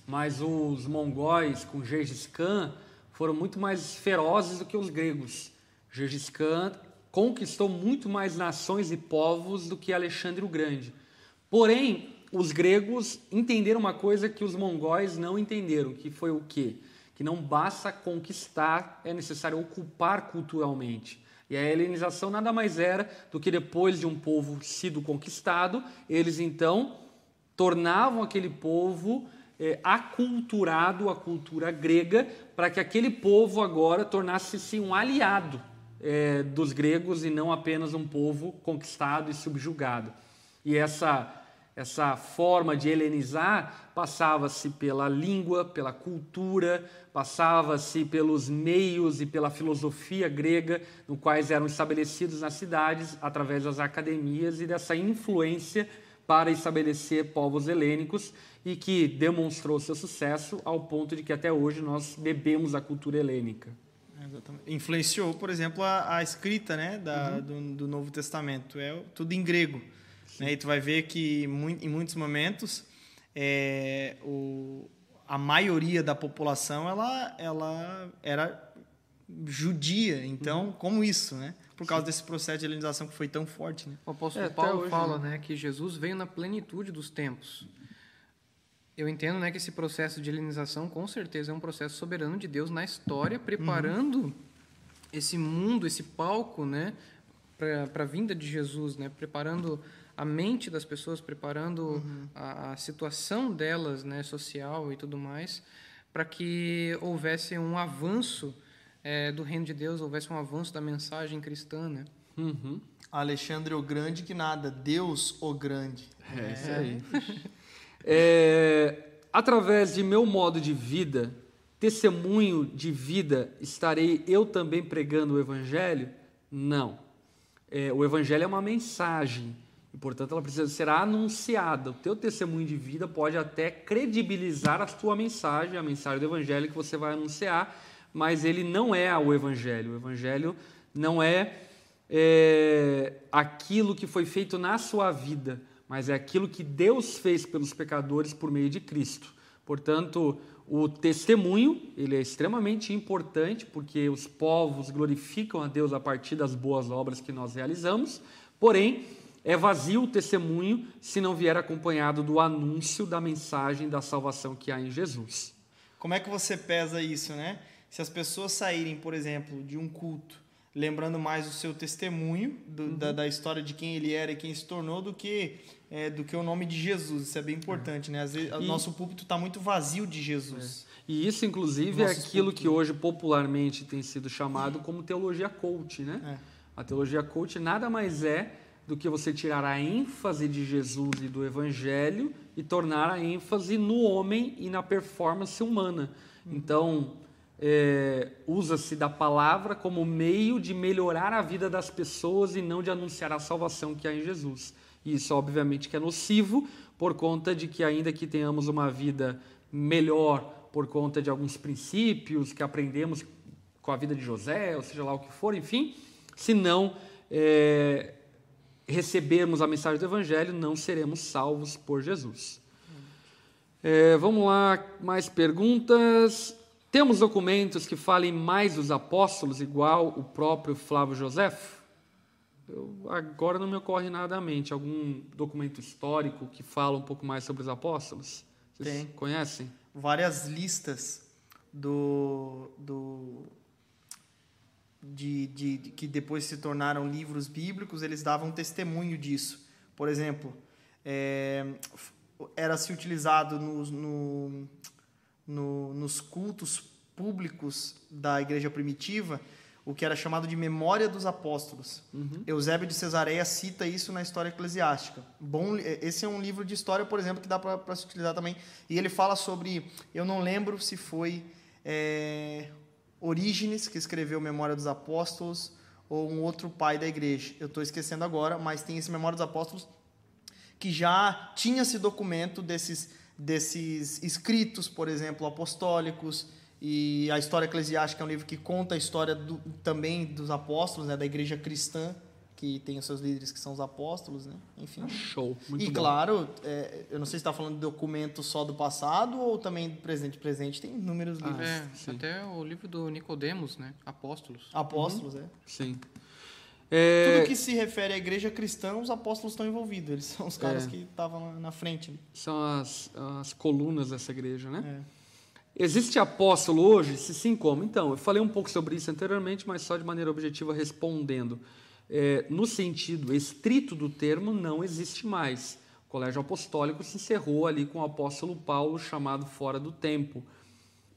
Speaker 1: mas os mongóis com Gengis Khan foram muito mais ferozes do que os gregos. Gengis Khan conquistou muito mais nações e povos do que Alexandre o Grande. Porém, os gregos entenderam uma coisa que os mongóis não entenderam, que foi o quê? Que não basta conquistar, é necessário ocupar culturalmente. E a helenização nada mais era do que depois de um povo sido conquistado, eles então tornavam aquele povo eh, aculturado à cultura grega, para que aquele povo agora tornasse-se um aliado eh, dos gregos e não apenas um povo conquistado e subjugado. E essa essa forma de helenizar passava-se pela língua, pela cultura, passava-se pelos meios e pela filosofia grega, no quais eram estabelecidos nas cidades através das academias e dessa influência para estabelecer povos helênicos e que demonstrou seu sucesso ao ponto de que até hoje nós bebemos a cultura helênica.
Speaker 2: Exatamente. Influenciou, por exemplo, a, a escrita né, da, do, do Novo Testamento. É tudo em grego. Né? E tu vai ver que em muitos momentos é, o, a maioria da população ela, ela era judia. Então, como isso, né? Por causa desse processo de helenização que foi tão forte. Né?
Speaker 3: O apóstolo
Speaker 1: É,
Speaker 3: Paulo
Speaker 1: hoje,
Speaker 3: fala né, que Jesus veio na plenitude dos tempos. Eu entendo né, que esse processo de helenização, com certeza, é um processo soberano de Deus na história, preparando esse mundo, esse palco né, para a vinda de Jesus, né, preparando a mente das pessoas, preparando a, a situação delas, né, social e tudo mais, para que houvesse um avanço eh, do reino de Deus, houvesse um avanço da mensagem cristã. Né?
Speaker 1: Uhum.
Speaker 2: Alexandre o Grande que nada, Deus o Grande.
Speaker 1: É isso aí. <laughs> É, através de meu modo de vida, testemunho de vida, estarei eu também pregando o Evangelho? Não. É, o Evangelho é uma mensagem E, portanto, ela precisa ser anunciada. O teu testemunho de vida pode até credibilizar a tua mensagem, a mensagem do evangelho que você vai anunciar, mas ele não é o evangelho. O evangelho não é, é aquilo que foi feito na sua vida, mas é aquilo que Deus fez pelos pecadores por meio de Cristo. Portanto, o testemunho, ele é extremamente importante porque os povos glorificam a Deus a partir das boas obras que nós realizamos. Porém, é vazio o testemunho se não vier acompanhado do anúncio da mensagem da salvação que há em Jesus.
Speaker 2: Como é que você pesa isso, né? Se as pessoas saírem, por exemplo, de um culto lembrando mais o seu testemunho do, uhum. da, da, história de quem ele era e quem se tornou do que é, do que o nome de Jesus. Isso é bem importante, né? Às vezes, o nosso púlpito está muito vazio de Jesus.
Speaker 1: É. E isso, inclusive, é aquilo púlpito. que hoje popularmente tem sido chamado como teologia coach, né? É. A teologia coach nada mais é do que você tirar a ênfase de Jesus e do Evangelho e tornar a ênfase no homem e na performance humana. Uhum. Então, é, usa-se da palavra como meio de melhorar a vida das pessoas e não de anunciar a salvação que há em Jesus. Isso, obviamente, que é nocivo por conta de que, ainda que tenhamos uma vida melhor por conta de alguns princípios que aprendemos com a vida de José, ou seja lá o que for, enfim, se não é, recebermos a mensagem do Evangelho, não seremos salvos por Jesus. É, vamos lá, mais perguntas. Temos documentos que falem mais dos apóstolos, igual o próprio Flávio José? agora não me ocorre nada à mente. Algum documento histórico que fala um pouco mais sobre os apóstolos? Vocês Tem. conhecem?
Speaker 2: Várias listas do, do de, de, de, que depois se tornaram livros bíblicos, eles davam testemunho disso. Por exemplo, é, era se utilizado no, no no, nos cultos públicos da igreja primitiva o que era chamado de Memória dos Apóstolos. Uhum. Eusébio de Cesareia cita isso na História Eclesiástica. Bom, esse é um livro de história, por exemplo, que dá para se utilizar também. E ele fala sobre, eu não lembro se foi é, Orígenes que escreveu Memória dos Apóstolos ou um outro pai da igreja. Eu estou esquecendo agora, mas tem esse Memória dos Apóstolos que já tinha esse documento desses desses escritos, por exemplo, apostólicos, e a História Eclesiástica é um livro que conta a história do, também dos apóstolos, né, da igreja cristã, que tem os seus líderes que são os apóstolos, né? Enfim. Ah,
Speaker 1: show. Muito
Speaker 2: e
Speaker 1: bom.
Speaker 2: claro, é, eu não sei se está falando de documento só do passado ou também do presente. Presente tem inúmeros livros.
Speaker 3: Ah, é, até o livro do Nicodemos, né? Apóstolos.
Speaker 2: Apóstolos, uhum. é.
Speaker 1: Sim.
Speaker 2: É... Tudo que se refere à igreja cristã, os apóstolos estão envolvidos. Eles são os caras é. que estavam na frente. Né?
Speaker 1: São as, as colunas dessa igreja, né? É. Existe apóstolo hoje? Se sim, como? Então, eu falei um pouco sobre isso anteriormente, mas só de maneira objetiva respondendo. É, no sentido estrito do termo, não existe mais. O colégio apostólico se encerrou ali com o apóstolo Paulo, chamado fora do tempo.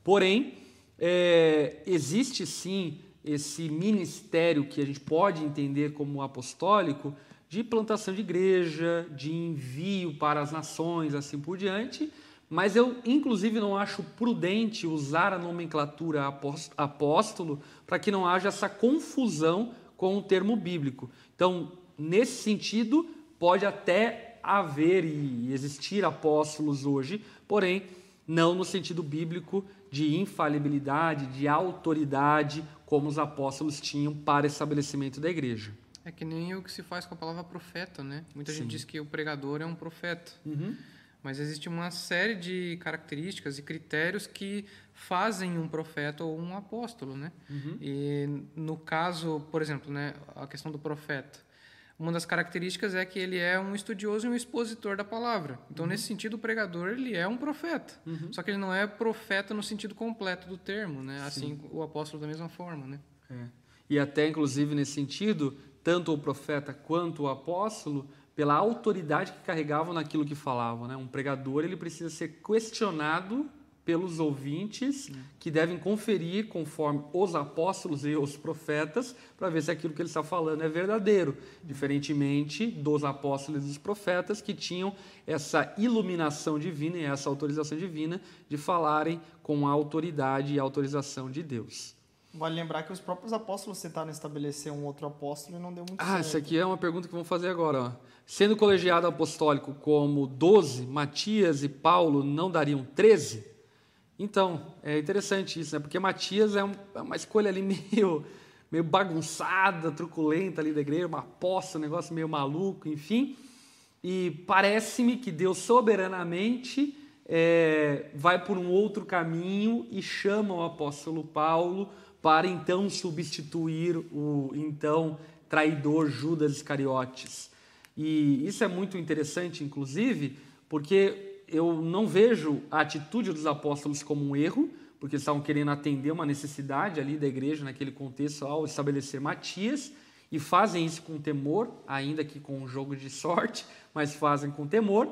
Speaker 1: Porém, é, existe sim esse ministério que a gente pode entender como apostólico de plantação de igreja, de envio para as nações, assim por diante, mas eu inclusive não acho prudente usar a nomenclatura apóstolo para que não haja essa confusão com o termo bíblico. Então, nesse sentido, pode até haver e existir apóstolos hoje, porém, não no sentido bíblico de infalibilidade, de autoridade como os apóstolos tinham para estabelecimento da igreja.
Speaker 3: É que nem o que se faz com a palavra profeta, né? Muita Sim. gente diz que o pregador é um profeta. Uhum. Mas existe uma série de características e critérios que fazem um profeta ou um apóstolo, né? Uhum. E no caso, por exemplo, né, a questão do profeta. Uma das características é que ele é um estudioso e um expositor da palavra. Então, uhum. nesse sentido, o pregador ele é um profeta. Uhum. Só que ele não é profeta no sentido completo do termo, né? Assim, o apóstolo da mesma forma, né?
Speaker 1: É. E até, inclusive, nesse sentido, tanto o profeta quanto o apóstolo, pela autoridade que carregavam naquilo que falavam, né? Um pregador ele precisa ser questionado pelos ouvintes que devem conferir conforme os apóstolos e os profetas para ver se aquilo que ele está falando é verdadeiro, diferentemente dos apóstolos e dos profetas que tinham essa iluminação divina e essa autorização divina de falarem com a autoridade e autorização de Deus.
Speaker 2: Vale lembrar que os próprios apóstolos tentaram estabelecer um outro apóstolo e não deu muito
Speaker 1: Ah,
Speaker 2: certo.
Speaker 1: essa aqui é uma pergunta que vamos fazer agora. Ó. Sendo colegiado apostólico como 12, Matias e Paulo não dariam 13? Então, é interessante isso, né? Porque Matias é, um- é uma escolha ali <laughs> meio, meio bagunçada, truculenta ali da igreja, uma aposta, um negócio meio maluco, enfim. E parece-me que Deus soberanamente é, vai por um outro caminho e chama o apóstolo Paulo para então substituir o então traidor Judas Iscariotes. E isso é muito interessante, inclusive, porque eu não vejo a atitude dos apóstolos como um erro, porque eles estavam querendo atender uma necessidade ali da igreja naquele contexto ao estabelecer Matias, e fazem isso com temor, ainda que com um jogo de sorte, mas fazem com temor.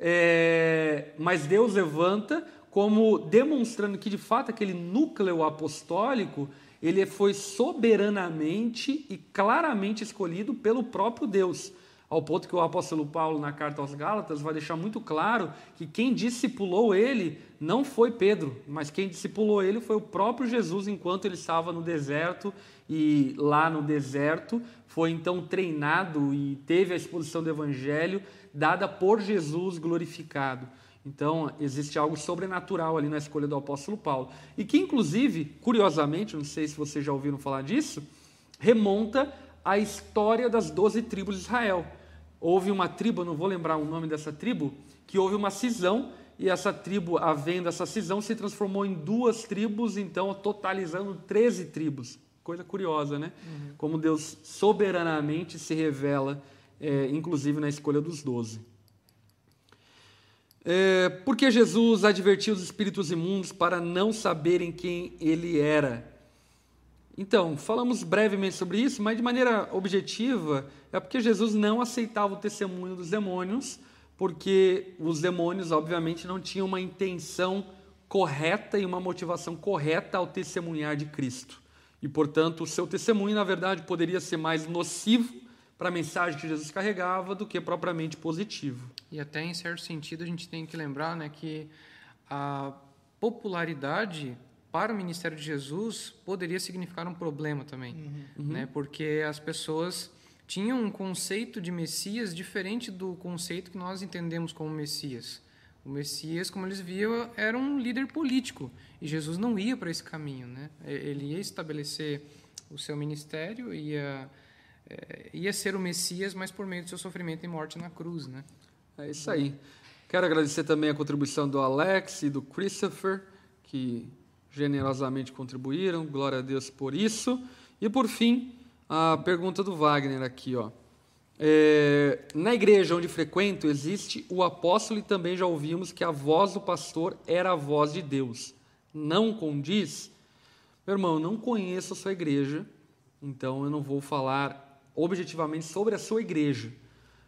Speaker 1: É, mas Deus levanta como demonstrando que de fato aquele núcleo apostólico ele foi soberanamente e claramente escolhido pelo próprio Deus. Ao ponto que o apóstolo Paulo, na carta aos Gálatas, vai deixar muito claro que quem discipulou ele não foi Pedro, mas quem discipulou ele foi o próprio Jesus enquanto ele estava no deserto. E lá no deserto foi então treinado e teve a exposição do evangelho dada por Jesus glorificado. Então, existe algo sobrenatural ali na escolha do apóstolo Paulo. E que, inclusive, curiosamente, não sei se vocês já ouviram falar disso, remonta à história das doze tribos de Israel. Houve uma tribo, não vou lembrar o nome dessa tribo, que houve uma cisão, e essa tribo, havendo essa cisão, se transformou em duas tribos, então totalizando 13 tribos. Coisa curiosa, né? Como Deus soberanamente se revela, é, inclusive na escolha dos doze. É, porque Jesus advertiu os espíritos imundos para não saberem quem ele era. Então, falamos brevemente sobre isso, mas de maneira objetiva, é porque Jesus não aceitava o testemunho dos demônios, porque os demônios, obviamente, não tinham uma intenção correta e uma motivação correta ao testemunhar de Cristo. E, portanto, o seu testemunho, na verdade, poderia ser mais nocivo para a mensagem que Jesus carregava do que propriamente positivo.
Speaker 3: E até em certo sentido a gente tem que lembrar né, que a popularidade para o ministério de Jesus poderia significar um problema também, né? Porque as pessoas tinham um conceito de Messias diferente do conceito que nós entendemos como Messias. O Messias, como eles viam, era um líder político e Jesus não ia para esse caminho, né? Ele ia estabelecer o seu ministério, ia é, ia ser o Messias, mas por meio do seu sofrimento e morte na cruz, né?
Speaker 1: É isso aí. Quero agradecer também a contribuição do Alex e do Christopher, que generosamente contribuíram. Glória a Deus por isso. E por fim, a pergunta do Wagner aqui, ó. É, na igreja onde frequento existe o apóstolo e também já ouvimos que a voz do pastor era a voz de Deus. Não condiz? Meu irmão, eu não conheço a sua igreja, então eu não vou falar objetivamente sobre a sua igreja.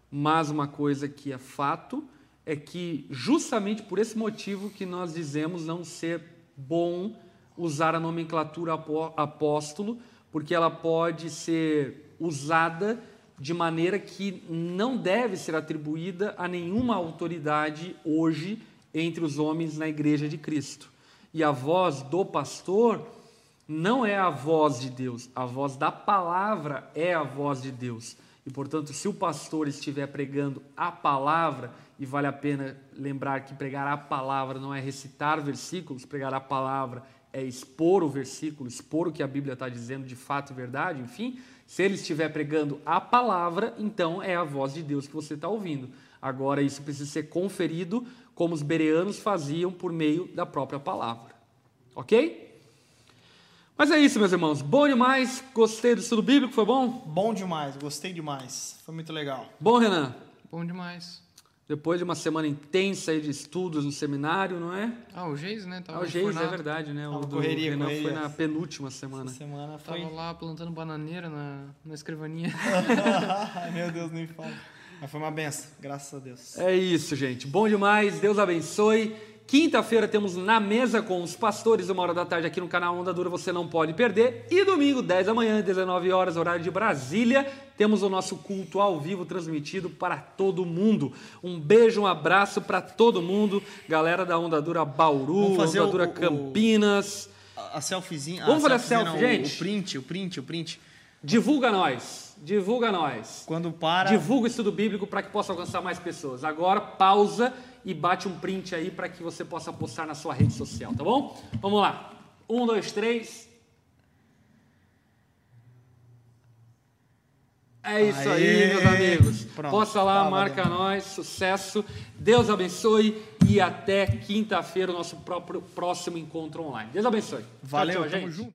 Speaker 1: Mas uma coisa que é fato é que justamente por esse motivo que nós dizemos não ser bom usar a nomenclatura apó- apóstolo, porque ela pode ser usada de maneira que não deve ser atribuída a nenhuma autoridade hoje entre os homens na igreja de Cristo. E a voz do pastor não é a voz de Deus, a voz da palavra é a voz de Deus. E, portanto, se o pastor estiver pregando a palavra, e vale a pena lembrar que pregar a palavra não é recitar versículos, pregar a palavra é expor o versículo, expor o que a Bíblia está dizendo de fato e verdade, enfim. Se ele estiver pregando a palavra, então é a voz de Deus que você está ouvindo. Agora, isso precisa ser conferido como os bereanos faziam por meio da própria palavra. Ok? Mas é isso, meus irmãos. Bom demais. Gostei do estudo bíblico, foi bom?
Speaker 2: Bom demais, gostei demais. Foi muito legal.
Speaker 1: Bom, Renan?
Speaker 3: Bom demais.
Speaker 1: Depois de uma semana intensa aí de estudos no seminário, não é?
Speaker 3: Ah, o Geis, né? Tava
Speaker 1: Ah, o Geis, é verdade, né? O do
Speaker 2: correria,
Speaker 1: Renan
Speaker 2: correria.
Speaker 1: foi na penúltima semana.
Speaker 2: Essa semana foi.
Speaker 3: Tava lá plantando bananeira na, na escrivaninha. <laughs>
Speaker 2: Meu Deus, nem fala. Mas foi uma benção, graças a Deus.
Speaker 1: É isso, gente. Bom demais. Deus abençoe. Quinta-feira temos Na Mesa com os Pastores, uma hora da tarde aqui no canal Onda Dura, você não pode perder. E domingo, 10 da manhã, 19 horas, horário de Brasília, temos o nosso culto ao vivo transmitido para todo mundo. Um beijo, um abraço para todo mundo. Galera da Onda Dura Bauru, Onda Dura
Speaker 2: o-
Speaker 1: Campinas.
Speaker 2: A, a selfiezinha.
Speaker 1: Vamos fazer a selfie,
Speaker 2: não,
Speaker 1: gente?
Speaker 2: O print, o print, o print.
Speaker 1: Divulga nós. Divulga nós.
Speaker 2: Quando para.
Speaker 1: Divulga o estudo bíblico para que possa alcançar mais pessoas. Agora, pausa e bate um print aí para que você possa postar na sua rede social, tá bom? Vamos lá. Um, dois, três. É isso aí,
Speaker 2: Aê!
Speaker 1: meus amigos.
Speaker 2: Pronto,
Speaker 1: Posta lá, marca nós, sucesso. Deus abençoe e até quinta-feira o nosso próprio próximo encontro online. Deus abençoe. Tchau,
Speaker 2: Valeu,
Speaker 1: tchau,
Speaker 2: tamo
Speaker 1: gente.
Speaker 2: junto.